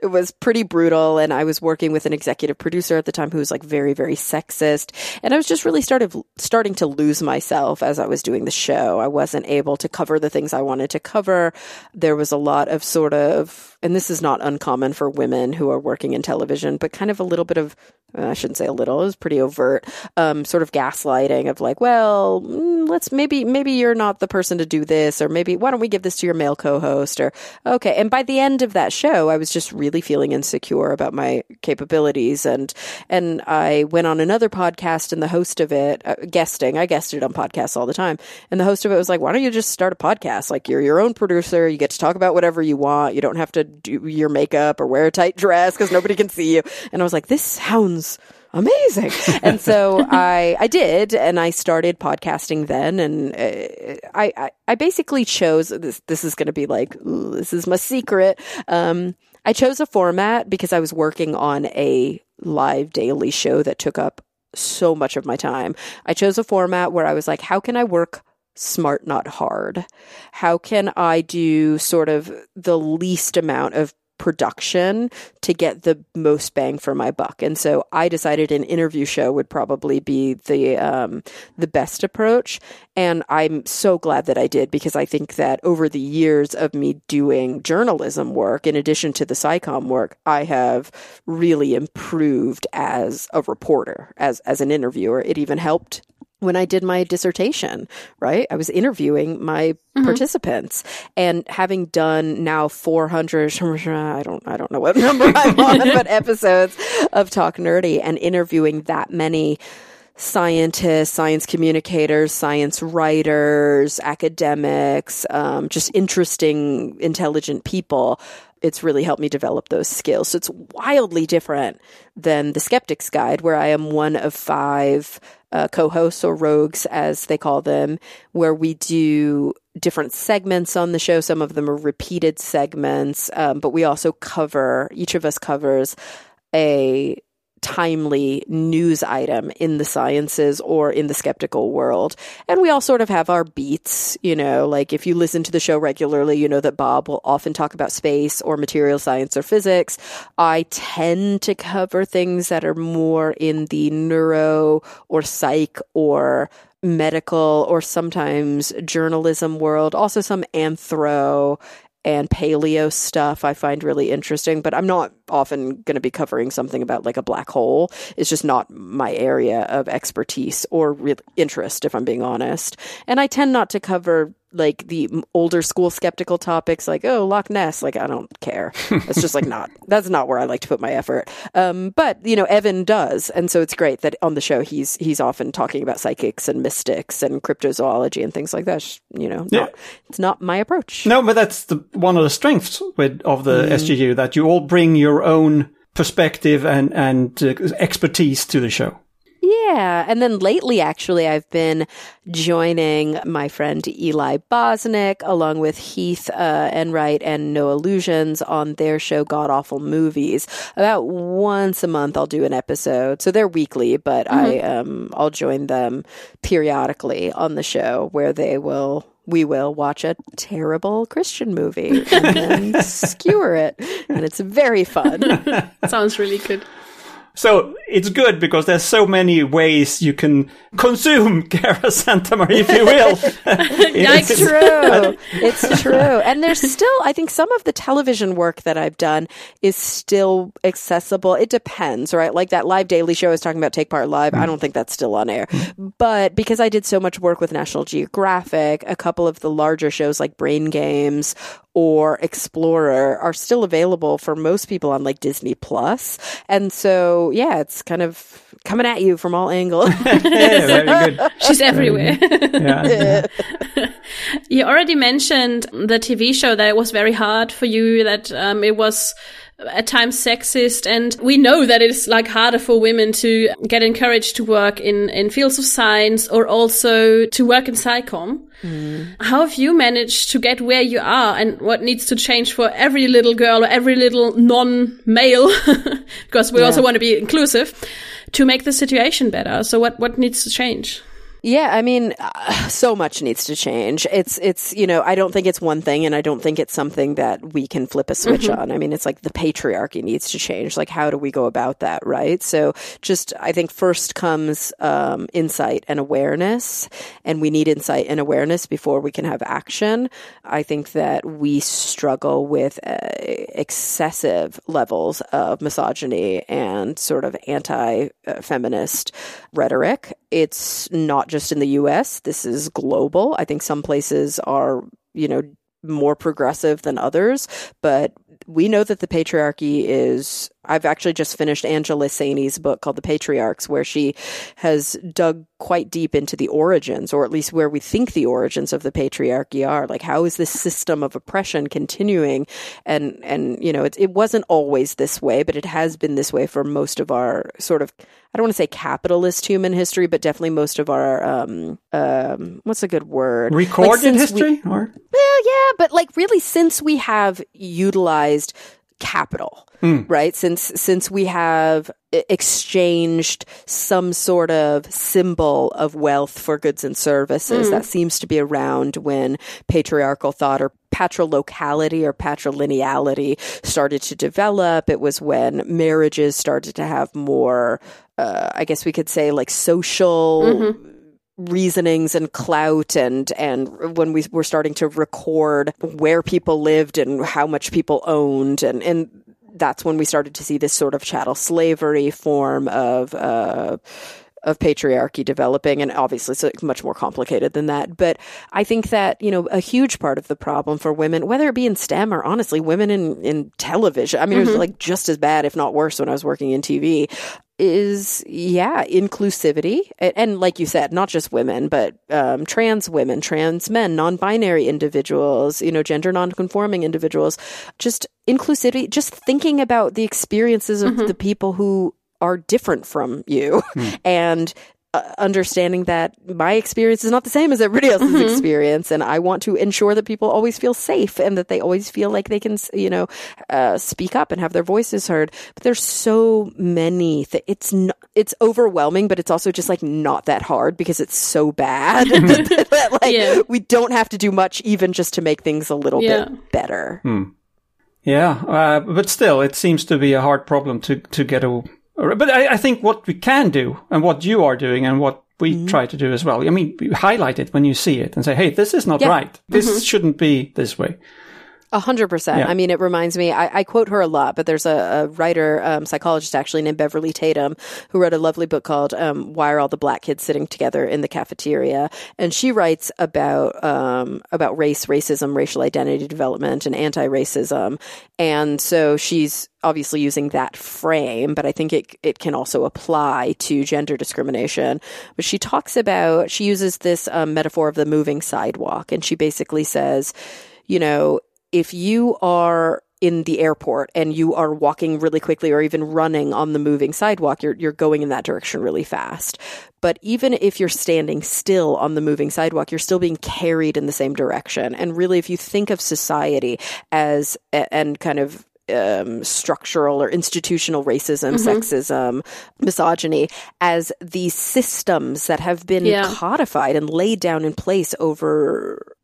it was pretty brutal. And I was working with an executive producer at the time who was like very, very sexist. And I was just really started starting to lose myself as I was doing the show. I wasn't able to cover the things I wanted to cover. There was a lot of sort of, and this is not uncommon for women who are working in television, but kind of a little bit of, uh, I shouldn't say a little, it was pretty overt, um, sort of gaslighting of like, well, mm, let's maybe, maybe you're not the person to do this, or maybe why don't we give this to your male co-host, or okay. And by the end of that show, I was just really feeling insecure about my capabilities, and and I went on another podcast, and the host of it, uh, guesting, I guested on podcasts all the time, and the host of it was like, why don't you just start a podcast? Like you're your own producer, you get to talk about whatever you want, you don't have to do your makeup or wear a tight dress because nobody can see you. And I was like, this sounds amazing. and so I, I did, and I started podcasting then. And uh, I, I, I basically chose this. This is going to be like, this is my secret. Um, I chose a format because I was working on a live daily show that took up so much of my time. I chose a format where I was like, how can I work smart, not hard? How can I do sort of the least amount of production to get the most bang for my buck. And so I decided an interview show would probably be the um, the best approach. And I'm so glad that I did because I think that over the years of me doing journalism work, in addition to the SciComm work, I have really improved as a reporter, as as an interviewer. It even helped when I did my dissertation, right? I was interviewing my participants and having done now 400, I don't, I don't know what number I'm on, but episodes of Talk Nerdy and interviewing that many scientists, science communicators, science writers, academics, um, just interesting, intelligent people. It's really helped me develop those skills. So it's wildly different than the Skeptic's Guide, where I am one of five uh, co-hosts or rogues, as they call them, where we do different segments on the show. Some of them are repeated segments, um, but we also cover. Each of us covers a timely news item in the sciences or in the skeptical world. And we all sort of have our beats, you know, like if you listen to the show regularly, you know that Bob will often talk about space or material science or physics. I tend to cover things that are more in the neuro or psych or medical or sometimes journalism world, also some anthro and paleo stuff I find really interesting, but I'm not often going to be covering something about like a black hole. It's just not my area of expertise or re- interest, if I'm being honest. And I tend not to cover like the older school skeptical topics like oh loch ness like i don't care. It's just like not that's not where i like to put my effort. Um, but you know evan does and so it's great that on the show he's he's often talking about psychics and mystics and cryptozoology and things like that. You know Yeah. not, it's not my approach. No, but that's the, one of the strengths with, of the SGU that you all bring your own perspective and and uh, expertise to the show. Yeah. And then lately, actually, I've been joining my friend Eli Bosnick along with Heath uh, Enright and Noah Lugeons on their show God Awful Movies. About once a month, I'll do an episode. So they're weekly, but I um I'll join them periodically on the show where they will. We will watch a terrible Christian movie and then skewer it. And it's very fun. Sounds really good. So it's good because there's so many ways you can consume Cara Santa Maria, if you will. It's true. It's true. And there's still, I think some of the television work that I've done is still accessible. It depends, right? Like that live daily show I was talking about, Take Part Live. I mm. don't think that's still on air. But because I did so much work with National Geographic, a couple of the larger shows like Brain Games or Explorer are still available for most people on like Disney Plus. And so, yeah, it's kind of coming at you from all angles. yeah, very good. She's everywhere. Yeah. You already mentioned the TV show that it was very hard for you, that um, it was at times sexist, and we know that it's like harder for women to get encouraged to work in, in fields of science or also to work in SciComm. Mm. How have you managed to get where you are and what needs to change for every little girl or every little non-male, because we also want to be inclusive, to make the situation better? So what, what needs to change? Yeah, I mean, uh, so much needs to change. It's it's you know, I don't think it's one thing, and I don't think it's something that we can flip a switch on. I mean, it's like the patriarchy needs to change. Like, how do we go about that, right? So, just I think first comes um, insight and awareness, and we need insight and awareness before we can have action. I think that we struggle with uh, excessive levels of misogyny and sort of anti-feminist rhetoric. It's not just in the US, this is global. I think some places are, you know, more progressive than others, but we know that the patriarchy is. I've actually just finished Angela Saini's book called The Patriarchs, where she has dug quite deep into the origins, or at least where we think the origins of the patriarchy are. Like, how is this system of oppression continuing? And and you know, it it wasn't always this way, but it has been this way for most of our sort of. I don't want to say capitalist human history, but definitely most of our um um what's a good word? Like, Recorded we- history? or well, yeah, but like really since we have utilized capital, hmm. right? Since since we have exchanged some sort of symbol of wealth for goods and services hmm. that seems to be around when patriarchal thought or patrilocality or patrilineality started to develop. It was when marriages started to have more uh, I guess we could say like social mm-hmm. Reasonings and clout and and when we were starting to record where people lived and how much people owned. And and that's when we started to see this sort of chattel slavery form of uh of patriarchy developing. And obviously it's much more complicated than that. But i think that you know a huge part of the problem for women whether it be in stem or honestly women in in television i mean it was like just as bad if not worse when i was working in tv is yeah inclusivity. And, and like you said not just women but um, trans women trans men non-binary individuals you know gender non-conforming individuals. Just inclusivity just thinking about the experiences of the people who are different from you and uh, understanding that my experience is not the same as everybody else's Mm-hmm. experience, and I want to ensure that people always feel safe and that they always feel like they can, you know, uh, speak up and have their voices heard. But there's so many. Th- it's n- it's overwhelming, but it's also just like not that hard because it's so bad that like Yeah. we don't have to do much even just to make things a little Yeah. bit better. Yeah, uh, but still, it seems to be a hard problem to to get a. But I, I think what we can do, and what you are doing, and what we Mm-hmm. try to do as well. I mean, highlight it when you see it and say, "Hey, this is not Yeah. right. This Mm-hmm. shouldn't be this way." A hundred percent. I mean, it reminds me. I, I quote her a lot, but there's a, a writer, um, psychologist actually named Beverly Tatum, who wrote a lovely book called um, "Why Are All the Black Kids Sitting Together in the Cafeteria?" And she writes about um, about race, racism, racial identity development, and anti-racism. And so she's obviously using that frame, but I think it it can also apply to gender discrimination. But she talks about she uses this um, metaphor of the moving sidewalk, and she basically says you know, if you are in the airport and you are walking really quickly or even running on the moving sidewalk, you're you're going in that direction really fast. But even if you're standing still on the moving sidewalk, you're still being carried in the same direction. And really, if you think of society as and kind of um, structural or institutional racism, sexism, misogyny as these systems that have been Yeah. codified and laid down in place over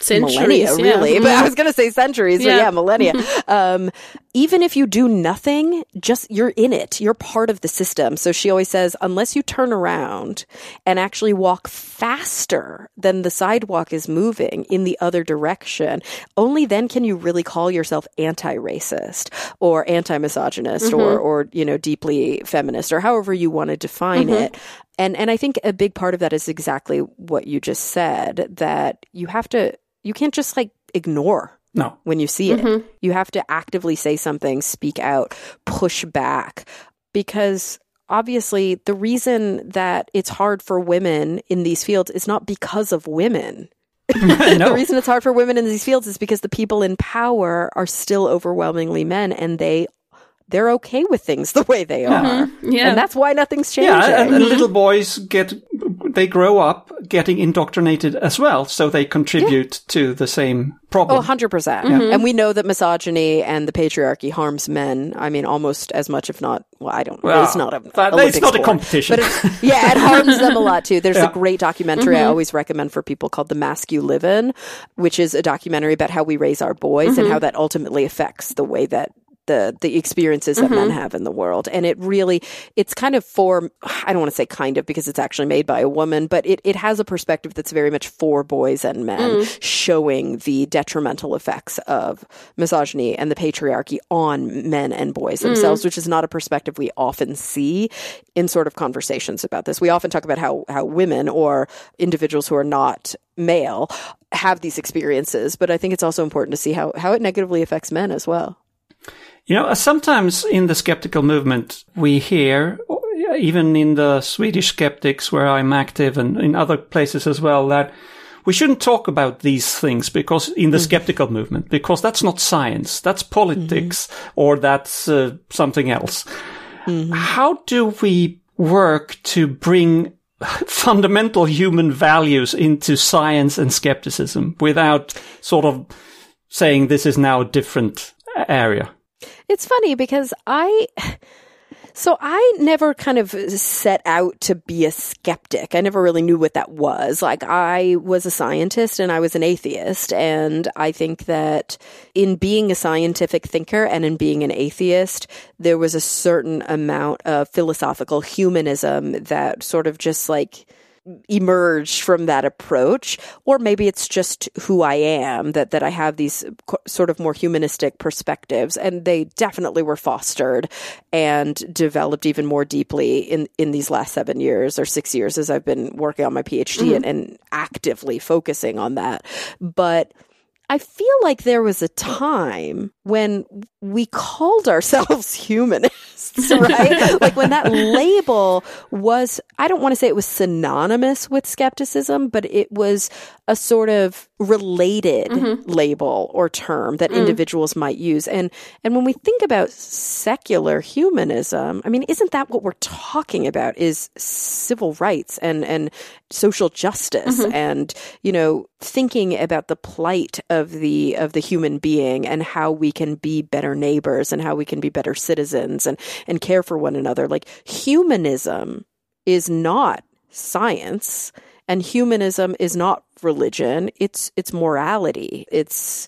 Centuries, millennia, yeah. Mm-hmm. really. But I was going to say centuries, Yeah. yeah, millennia. um, even if you do nothing, just you're in it. You're part of the system. So she always says, unless you turn around and actually walk faster than the sidewalk is moving in the other direction, only then can you really call yourself anti-racist or anti-misogynist Mm-hmm. or, or, you know, deeply feminist or however you want to define Mm-hmm. it. And and I think a big part of that is exactly what you just said that you have to you can't just like ignore No, when you see it. Mm-hmm. You have to actively say something, speak out, push back because obviously the reason that it's hard for women in these fields is not because of women. The reason it's hard for women in these fields is because the people in power are still overwhelmingly men and they they're okay with things the way they are. Uh-huh. Yeah. And that's why nothing's changing. Yeah, and, and little boys get they grow up getting indoctrinated as well, so they contribute to the same problem. Oh, 100%. percent And we know that misogyny and the patriarchy harms men. I mean, almost as much, if not, well, I don't Well, It's not a, that- it's not a competition. But yeah, it harms them a lot too. There's Yeah. a great documentary I mm-hmm. always recommend for people called The Mask You Live In, which is a documentary about how we raise our boys and mm-hmm. how that ultimately affects the way that the the experiences that men mm-hmm. have in the world. And it really it's kind of for i don't want to say kind of because it's actually made by a woman but it, it has a perspective that's very much for boys and men mm. showing the detrimental effects of misogyny and the patriarchy on men and boys mm. themselves which is not a perspective we often see in sort of conversations about this. We often talk about how how women or individuals who are not male have these experiences but i think it's also important to see how how it negatively affects men as well You know, sometimes in the skeptical movement, we hear, even in the Swedish skeptics where I'm active and in other places as well, that we shouldn't talk about these things because in the mm-hmm. skeptical movement, because that's not science, that's politics, mm-hmm. or that's uh, something else. Mm-hmm. How do we work to bring fundamental human values into science and skepticism without sort of saying this is now a different area? It's funny because I. So I never kind of set out to be a skeptic. I never really knew what that was. Like I was a scientist and I was an atheist. And I think that in being a scientific thinker and in being an atheist, there was a certain amount of philosophical humanism that sort of just like emerged from that approach or maybe it's just who I am that that I have these co- sort of more humanistic perspectives and they definitely were fostered and developed even more deeply in in these last 7 years or 6 years as I've been working on my PhD mm-hmm. and, and actively focusing on that. But I feel like there was a time when we called ourselves humanists, right? like when that label was, I don't want to say it was synonymous with skepticism, but it was a sort of related mm-hmm. label or term that mm. individuals might use. And, and when we think about secular humanism, I mean, isn't that what we're talking about is civil rights and, and social justice mm-hmm. and, you know, thinking about the plight of the, of the human being and how we can be better neighbors and how we can be better citizens and, and care for one another. Like humanism is not science and humanism is not religion. It's, it's morality. It's,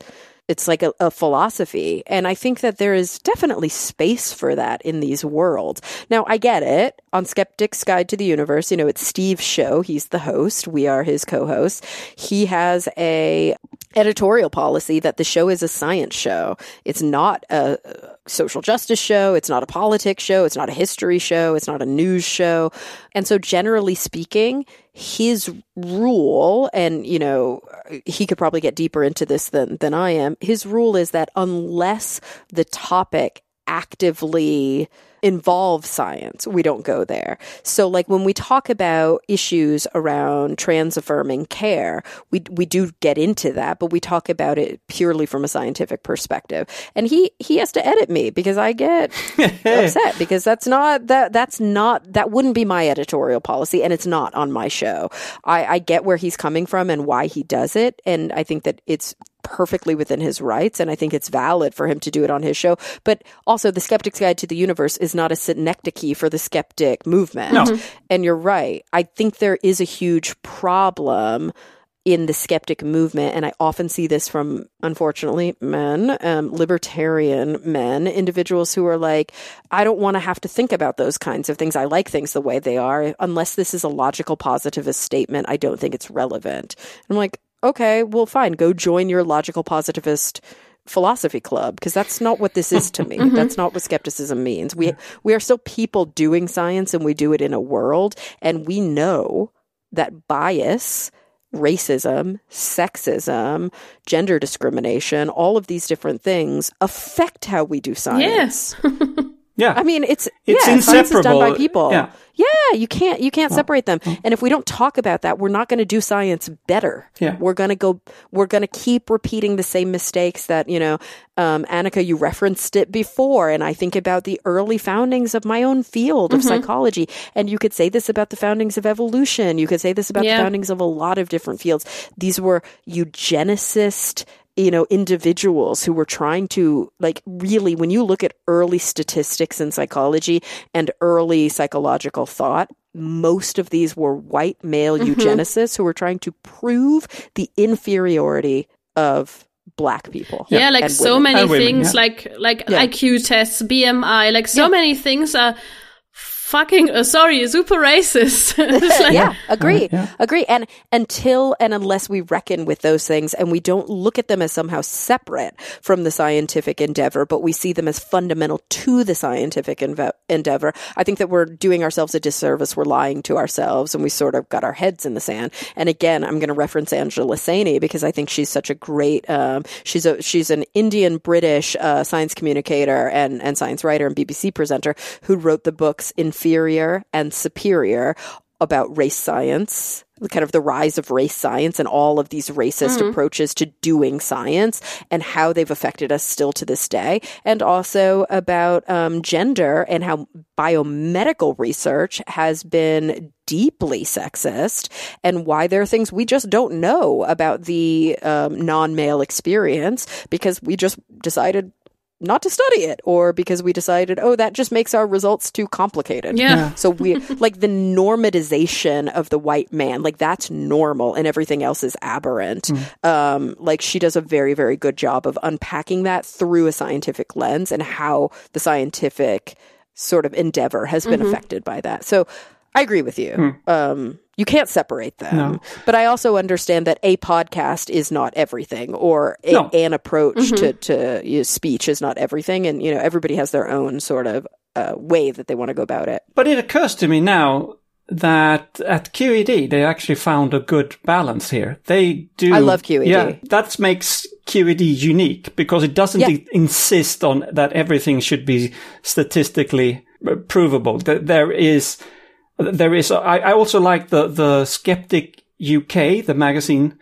it's like a, a philosophy. And I think that there is definitely space for that in these worlds. Now, I get it. On Skeptic's Guide to the Universe, you know, it's Steve's show. He's the host. We are his co-hosts. He has a editorial policy that the show is a science show. It's not a social justice show. It's not a politics show. It's not a history show. It's not a news show. And so generally speaking, his rule, and you know, he could probably get deeper into this than, than I am. His rule is that unless the topic actively involves science, we don't go there. So like when we talk about issues around trans affirming care, we we do get into that, but we talk about it purely from a scientific perspective. And he he has to edit me because I get upset because that's not that that's not that wouldn't be my editorial policy and it's not on my show. I, I get where he's coming from and why he does it, and I think that it's perfectly within his rights, and I think it's valid for him to do it on his show. But also, The Skeptic's Guide to the Universe is not a synecdoche for the skeptic movement. No. And you're right. I think there is a huge problem in the skeptic movement, and I often see this from, unfortunately, men, um, libertarian men, individuals who are like, I don't want to have to think about those kinds of things. I like things the way they are. Unless this is a logical positivist statement, I don't think it's relevant. I'm like, okay, well, fine, go join your logical positivist philosophy club because that's not what this is to me. Mm-hmm. That's not what skepticism means. We mm-hmm. we are still people doing science and we do it in a world and we know that bias racism, sexism, gender discrimination, all of these different things affect how we do science. Yes. Yeah. I mean, it's It's yeah, science is done by inseparable. people. Yeah. Yeah, you can't you can't separate them. And if we don't talk about that, we're not going to do science better. Yeah. We're going to go we're going to keep repeating the same mistakes that, you know, um Annika you referenced it before and I think about the early foundings of my own field of psychology and you could say this about the foundings of evolution. You could say this about Yeah. the foundings of a lot of different fields. These were eugenicist you know, individuals who were trying to, like, really, when you look at early statistics in psychology and early psychological thought, most of these were white male mm-hmm. eugenicists who were trying to prove the inferiority of black people. Yeah, like so women. many And women, things, yeah. like like Yeah. IQ tests, BMI, like so Yeah. many things are fucking uh, sorry, super racist. Like- yeah, agree, agree. And until and unless we reckon with those things and we don't look at them as somehow separate from the scientific endeavor, but we see them as fundamental to the scientific enve- endeavor, I think that we're doing ourselves a disservice. We're lying to ourselves and we sort of got our heads in the sand. And again, I'm going to reference Angela Saini because I think she's such a great, um, she's a, she's an Indian British, uh, science communicator and, and science writer and BBC presenter who wrote the books Inferior and Superior about race science, the kind of the rise of race science and all of these racist approaches to doing science and how they've affected us still to this day. And also about um, gender and how biomedical research has been deeply sexist and why there are things we just don't know about the um, non male experience because we just decided not to study it or because we decided, oh, that just makes our results too complicated. Yeah. So we like the normatization of the white man, like that's normal and everything else is aberrant. Um, like she does a very, very good job of unpacking that through a scientific lens and how the scientific sort of endeavor has been affected by that. So I agree with you. Um, you can't separate them. But I also understand that a podcast is not everything or a, No. an approach to, to you know, speech is not everything. And, you know, everybody has their own sort of uh, way that they want to go about it. But it occurs to me now that at QED they actually found a good balance here. They do. I love QED. Yeah, that makes QED unique because it doesn't Yeah. i- insist on that everything should be statistically uh, provable. That there is, there is. Uh, I, I also like the the Skeptic UK, the magazine.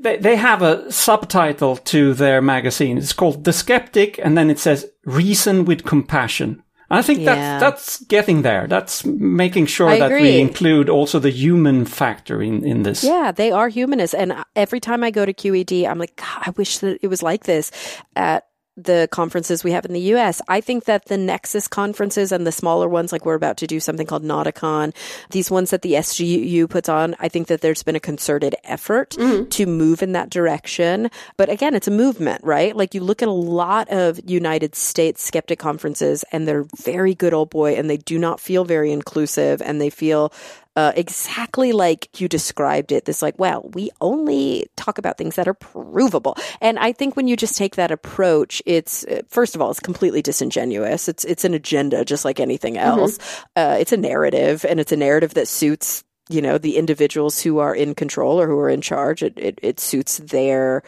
They they have a subtitle to their magazine. It's called The Skeptic, and then it says "Reason with Compassion." I think Yeah. that's that's getting there. That's making sure I that we include also the human factor in in this. Yeah, they are humanists. And every time I go to QED, I'm like, God, I wish that it was like this at the conferences we have in the US. I think that the NECSS conferences and the smaller ones, like we're about to do something called NotACon, these ones that the SGU puts on, I think that there's been a concerted effort mm-hmm. to move in that direction. But again, it's a movement, right? Like you look at a lot of United States skeptic conferences and they're very good old boy and they do not feel very inclusive and they feel uh, exactly like you described it. This like, well, we only talk about things that are provable. And I think when you just take that approach, it's uh, first of all, it's completely disingenuous. It's it's an agenda, just like anything else. Uh, it's a narrative, and it's a narrative that suits you know the individuals who are in control or who are in charge. It it, it suits their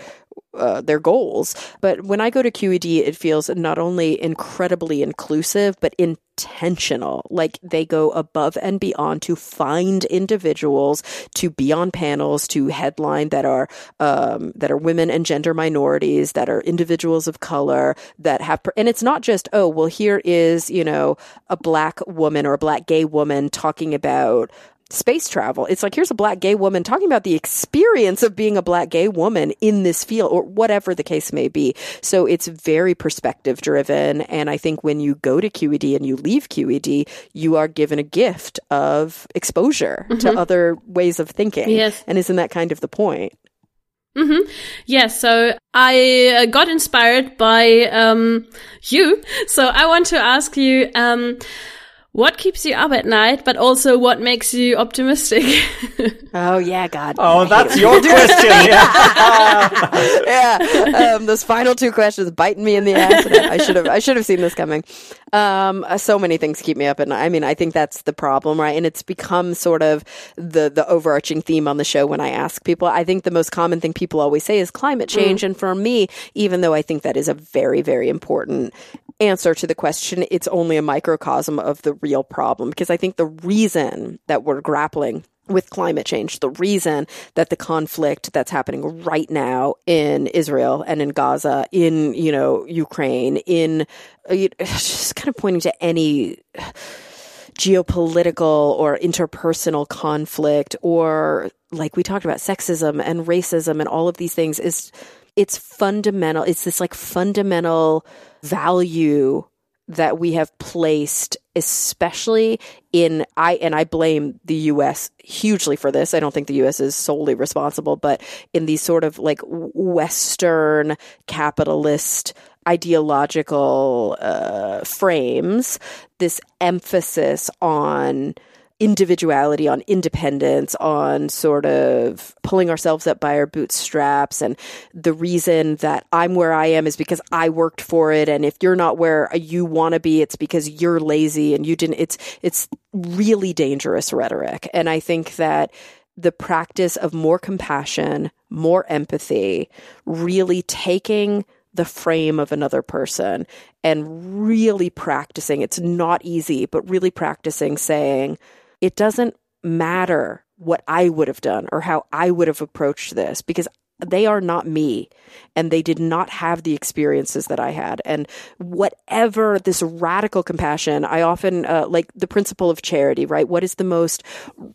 uh, their goals. But when I go to QED, it feels not only incredibly inclusive, but intentional. Like they go above and beyond to find individuals to be on panels, to headline that are um, that are women and gender minorities, that are individuals of color, that have. Per- and it's not just oh well, here is you know a black woman or a black gay woman talking about space travel. It's like here's a black gay woman talking about the experience of being a black gay woman in this field or whatever the case may be. So it's very perspective driven and I think when you go to QED and you leave QED, you are given a gift of exposure to other ways of thinking. Yes. And isn't that kind of the point? mm-hmm Yeah, so I uh, got inspired by um, you. So I want to ask you, um, what keeps you up at night, but also what makes you optimistic? Oh yeah, God. Oh, that's your question. Yeah. yeah, um, those final two questions biting me in the ass. I should have I should have seen this coming. Um, uh, so many things keep me up at night. I mean, I think that's the problem, right? And it's become sort of the the overarching theme on the show when I ask people. I think the most common thing people always say is climate change, and for me, even though I think that is a very very important answer to the question, it's only a microcosm of the real problem because I think the reason that we're grappling with climate change. The reason that the conflict that's happening right now in Israel and in Gaza, in, you know, Ukraine, in, uh, just kind of pointing to any geopolitical or interpersonal conflict or like we talked about sexism and racism and all of these things is it's fundamental it's this like fundamental value that we have placed especially in I and I blame the US hugely for this. I don't think the US is solely responsible, but in these sort of like western capitalist ideological uh, frames, this emphasis on individuality, on independence, on sort of pulling ourselves up by our bootstraps. And the reason that I'm where I am is because I worked for it. And if you're not where you want to be, it's because you're lazy and you didn't. It's, it's really dangerous rhetoric. And I think that the practice of more compassion, more empathy, really taking the frame of another person and really practicing. It's not easy, but really practicing saying, it doesn't matter what I would have done or how I would have approached this because they are not me and they did not have the experiences that I had. And whatever this radical compassion, I often uh, like the principle of charity, right? What is the most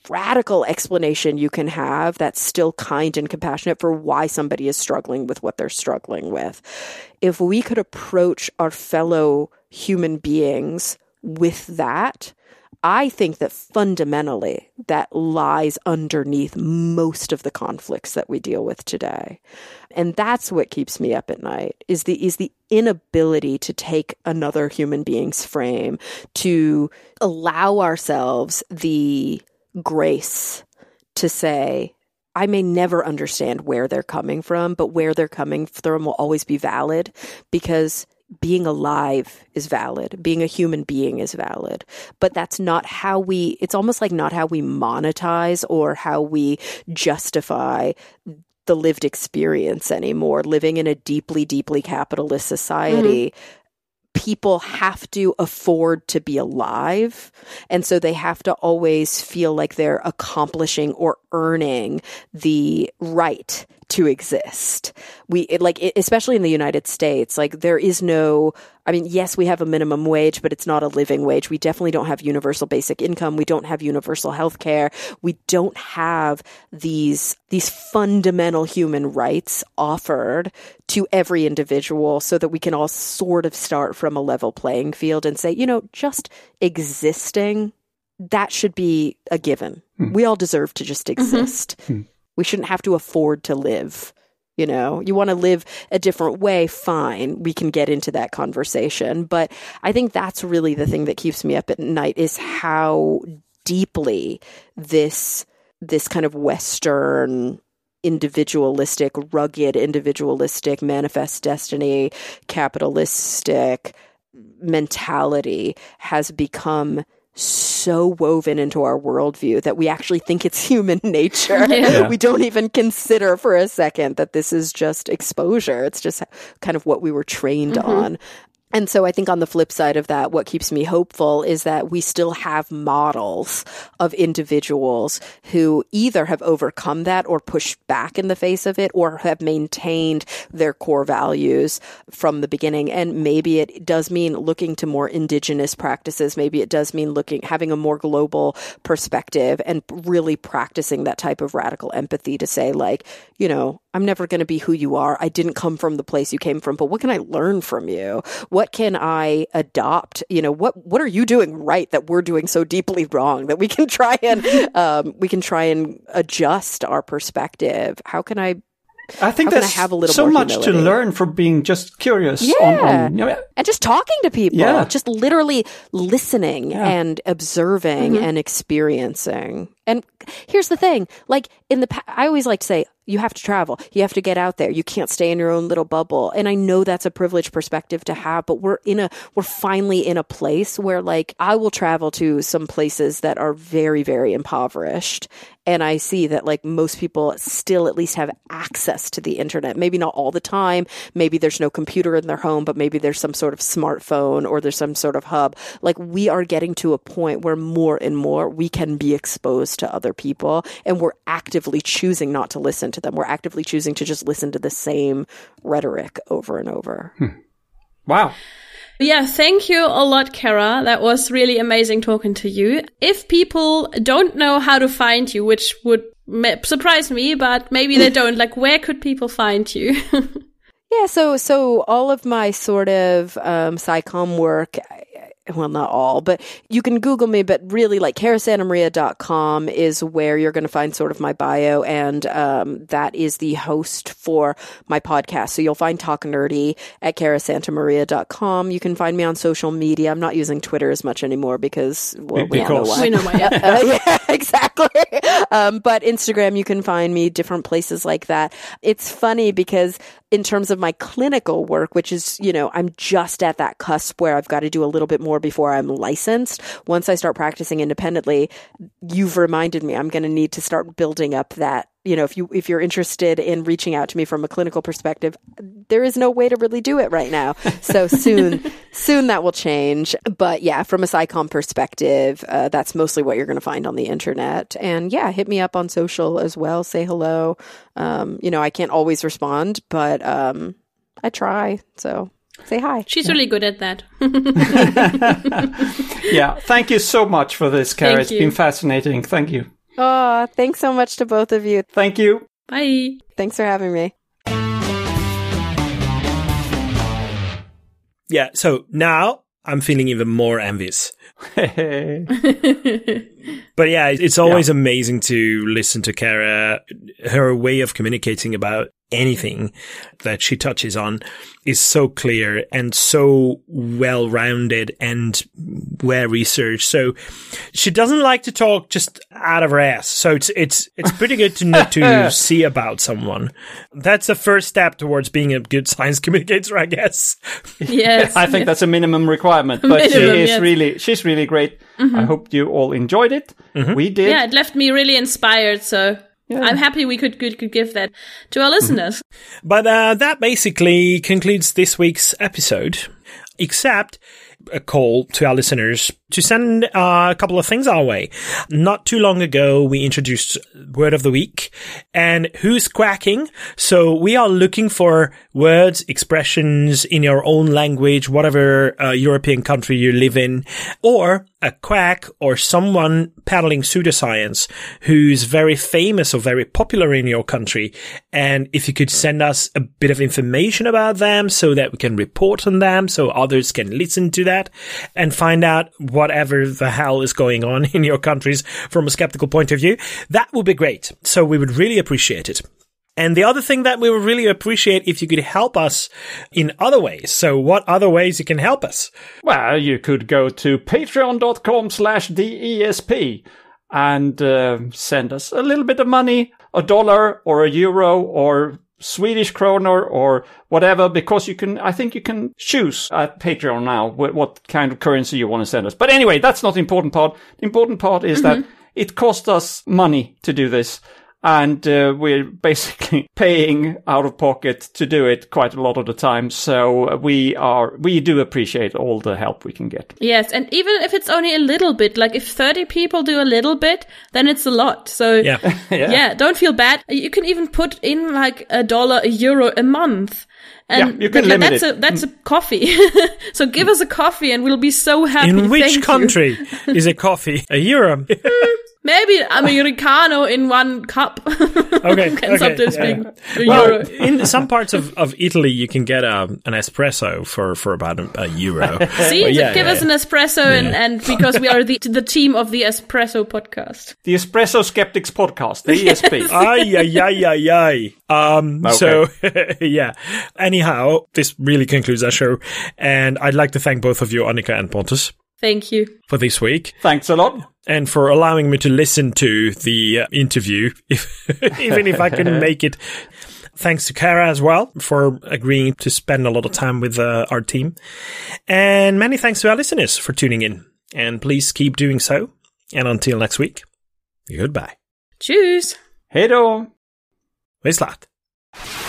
radical explanation you can have that's still kind and compassionate for why somebody is struggling with what they're struggling with? If we could approach our fellow human beings with that, I think that fundamentally that lies underneath most of the conflicts that we deal with today. And that's what keeps me up at night is the is the inability to take another human being's frame to allow ourselves the grace to say I may never understand where they're coming from, but where they're coming from will always be valid because being alive is valid. Being a human being is valid. But that's not how we, it's almost like not how we monetize or how we justify the lived experience anymore. Living in a deeply, deeply capitalist society, mm-hmm. people have to afford to be alive. And so they have to always feel like they're accomplishing or earning the right to exist. We it, like it- especially in the United States, like there is no I mean, yes, we have a minimum wage, but it's not a living wage. We definitely don't have universal basic income. We don't have universal health care. We don't have these these fundamental human rights offered to every individual so that we can all sort of start from a level playing field and say, you know, just existing that should be a given. Hmm. We all deserve to just mm-hmm. exist. Hmm. We shouldn't have to afford to live. You know, you want to live a different way, fine. We can get into that conversation. But I think that's really the thing that keeps me up at night is how deeply this this kind of Western individualistic, rugged, individualistic, manifest destiny, capitalistic mentality has become so woven into our worldview that we actually think it's human nature. Yeah. We don't even consider for a second that this is just exposure. It's just kind of what we were trained mm-hmm. on. And so I think on the flip side of that, what keeps me hopeful is that we still have models of individuals who either have overcome that or pushed back in the face of it or have maintained their core values from the beginning. And maybe it does mean looking to more indigenous practices. Maybe it does mean looking, having a more global perspective and really practicing that type of radical empathy to say like, you know, I'm never going to be who you are. I didn't come from the place you came from, but what can I learn from you? What can I adopt? You know, what what are you doing right that we're doing so deeply wrong that we can try and um, we can try and adjust our perspective? How can I I think can I there's have a little so much to learn from being just curious. Yeah. On, on, you know, and just talking to people, Yeah. just literally listening Yeah. and observing mm-hmm. and experiencing. And here's the thing, like in the past, I always like to say you have to travel. You have to get out there. You can't stay in your own little bubble. And I know that's a privileged perspective to have, but we're in a we're finally in a place where like I will travel to some places that are very very impoverished and I see that like most people still at least have access to the internet. Maybe not all the time. Maybe there's no computer in their home, but maybe there's some sort of smartphone or there's some sort of hub. Like we are getting to a point where more and more we can be exposed to other people and we're actively choosing not to listen to them. We're actively choosing to just listen to the same rhetoric over and over. Hmm. wow. Yeah, thank you a lot, Cara. That was really amazing talking to you. If people don't know how to find you, which would surprise me, but maybe they don't, like, where could people find you? Yeah, so so all of my sort of um, SciComm work, well, not all, but you can Google me, but really like carasantamaria.com is where you're going to find sort of my bio, and um, that is the host for my podcast. So you'll find Talk Nerdy at carasantamaria.com. You can find me on social media. I'm not using Twitter as much anymore because, well, we all know Because- why. we know why. Yeah. Uh, yeah, exactly. Um, but Instagram, you can find me different places like that. It's funny because in terms of my clinical work, which is, you know, I'm just at that cusp where I've got to do a little bit more before I'm licensed. Once I start practicing independently, you've reminded me I'm going to need to start building up that you know if you if you're interested in reaching out to me from a clinical perspective there is no way to really do it right now so soon soon that will change but yeah from a SciComm perspective uh, that's mostly what you're going to find on the internet and yeah hit me up on social as well say hello um, you know i can't always respond but um, i try so say hi She's really good at that. Yeah. Thank you so much for this, Cara. It's been fascinating. Thank you. Oh thanks so much to both of you Thank you. Bye. thanks for having me Yeah, so now I'm feeling even more envious. But yeah, it's always amazing to listen to Cara. Her way of communicating about anything that she touches on is so clear and so well rounded and well researched. So she doesn't like to talk just out of her ass. So it's, it's, it's pretty good to know to see about someone. That's the first step towards being a good science communicator, I guess. Yes. I think that's a minimum requirement, but she is yes. really, she's really great. I mm-hmm. hope you all enjoyed it. Mm-hmm. We did. yeah, it left me really inspired, so I'm happy we could, could could give that to our mm-hmm. listeners. But uh, that basically concludes this week's episode, except a call to our listeners to send uh, a couple of things our way. Not too long ago, we introduced Word of the Week and Who's Quacking. So we are looking for words, expressions in your own language, whatever uh, European country you live in, or a quack or someone peddling pseudoscience who's very famous or very popular in your country. And if you could send us a bit of information about them so that we can report on them so others can listen to that and find out whatever the hell is going on in your countries from a skeptical point of view, that would be great. So we would really appreciate it. And the other thing that we would really appreciate if you could help us in other ways. So what other ways you can help us? Well, you could go to patreon.com slash TheESP and uh, send us a little bit of money, a dollar or a euro or Swedish kroner or whatever, because you can, I think you can choose at Patreon now what, what kind of currency you want to send us. But anyway, that's not the important part. The important part is that mm-hmm. it cost us money to do this. And uh, we're basically paying out of pocket to do it quite a lot of the time. So we are, we do appreciate all the help we can get. Yes, and even if it's only a little bit, like if 30 people do a little bit, then it's a lot. So Yeah. yeah. don't feel bad. You can even put in like a dollar, a euro a month. And Yeah, you can th- limit that's it. a that's a coffee. so give us a coffee and we'll be so happy. In which Thank you. country is a coffee a euro? Maybe Americano in one cup. Okay, Can sometimes yeah. being a Well, euro. in some parts of, of Italy, you can get um, an espresso for, for about a, a euro. See, Well, yeah, give yeah, us an espresso, and, and because we are the the team of the espresso podcast. The Espresso Skeptics podcast, the ESP. Ay, ay, ay, ay, ay. Um, so, yeah. Anyhow, this really concludes our show. And I'd like to thank both of you, Annika and Pontus, Thank you. for this week Thanks a lot. and for allowing me to listen to the uh, interview, if, even if I couldn't make it. Thanks to Cara as well for agreeing to spend a lot of time with uh, our team. And many thanks to our listeners for tuning in. And please keep doing so. And until next week, goodbye. Tschüss. Hej då! Wislat.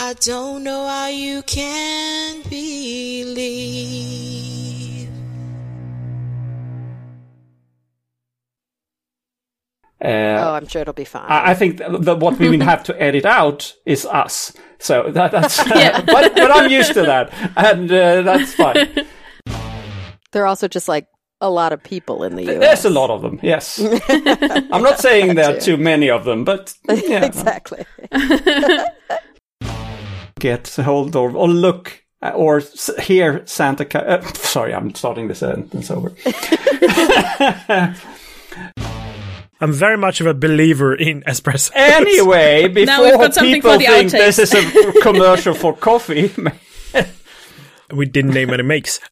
I don't know how you can believe. Uh, Oh, I'm sure it'll be fine. I I think th- the, what we will have to edit out is us. So that, that's, Yeah. but, but I'm used to that, and uh, that's fine. there are also just like a lot of people in the US. There's a lot of them. Yes, I'm not saying there are too many of them, but yeah, exactly. Get hold of or look uh, or s- hear Santa. Ca- uh, sorry, I'm starting the sentence over. I'm very much of a believer in espresso. Anyway, Now we've before got people for the think outtakes. this is a commercial for coffee, we didn't name any makes.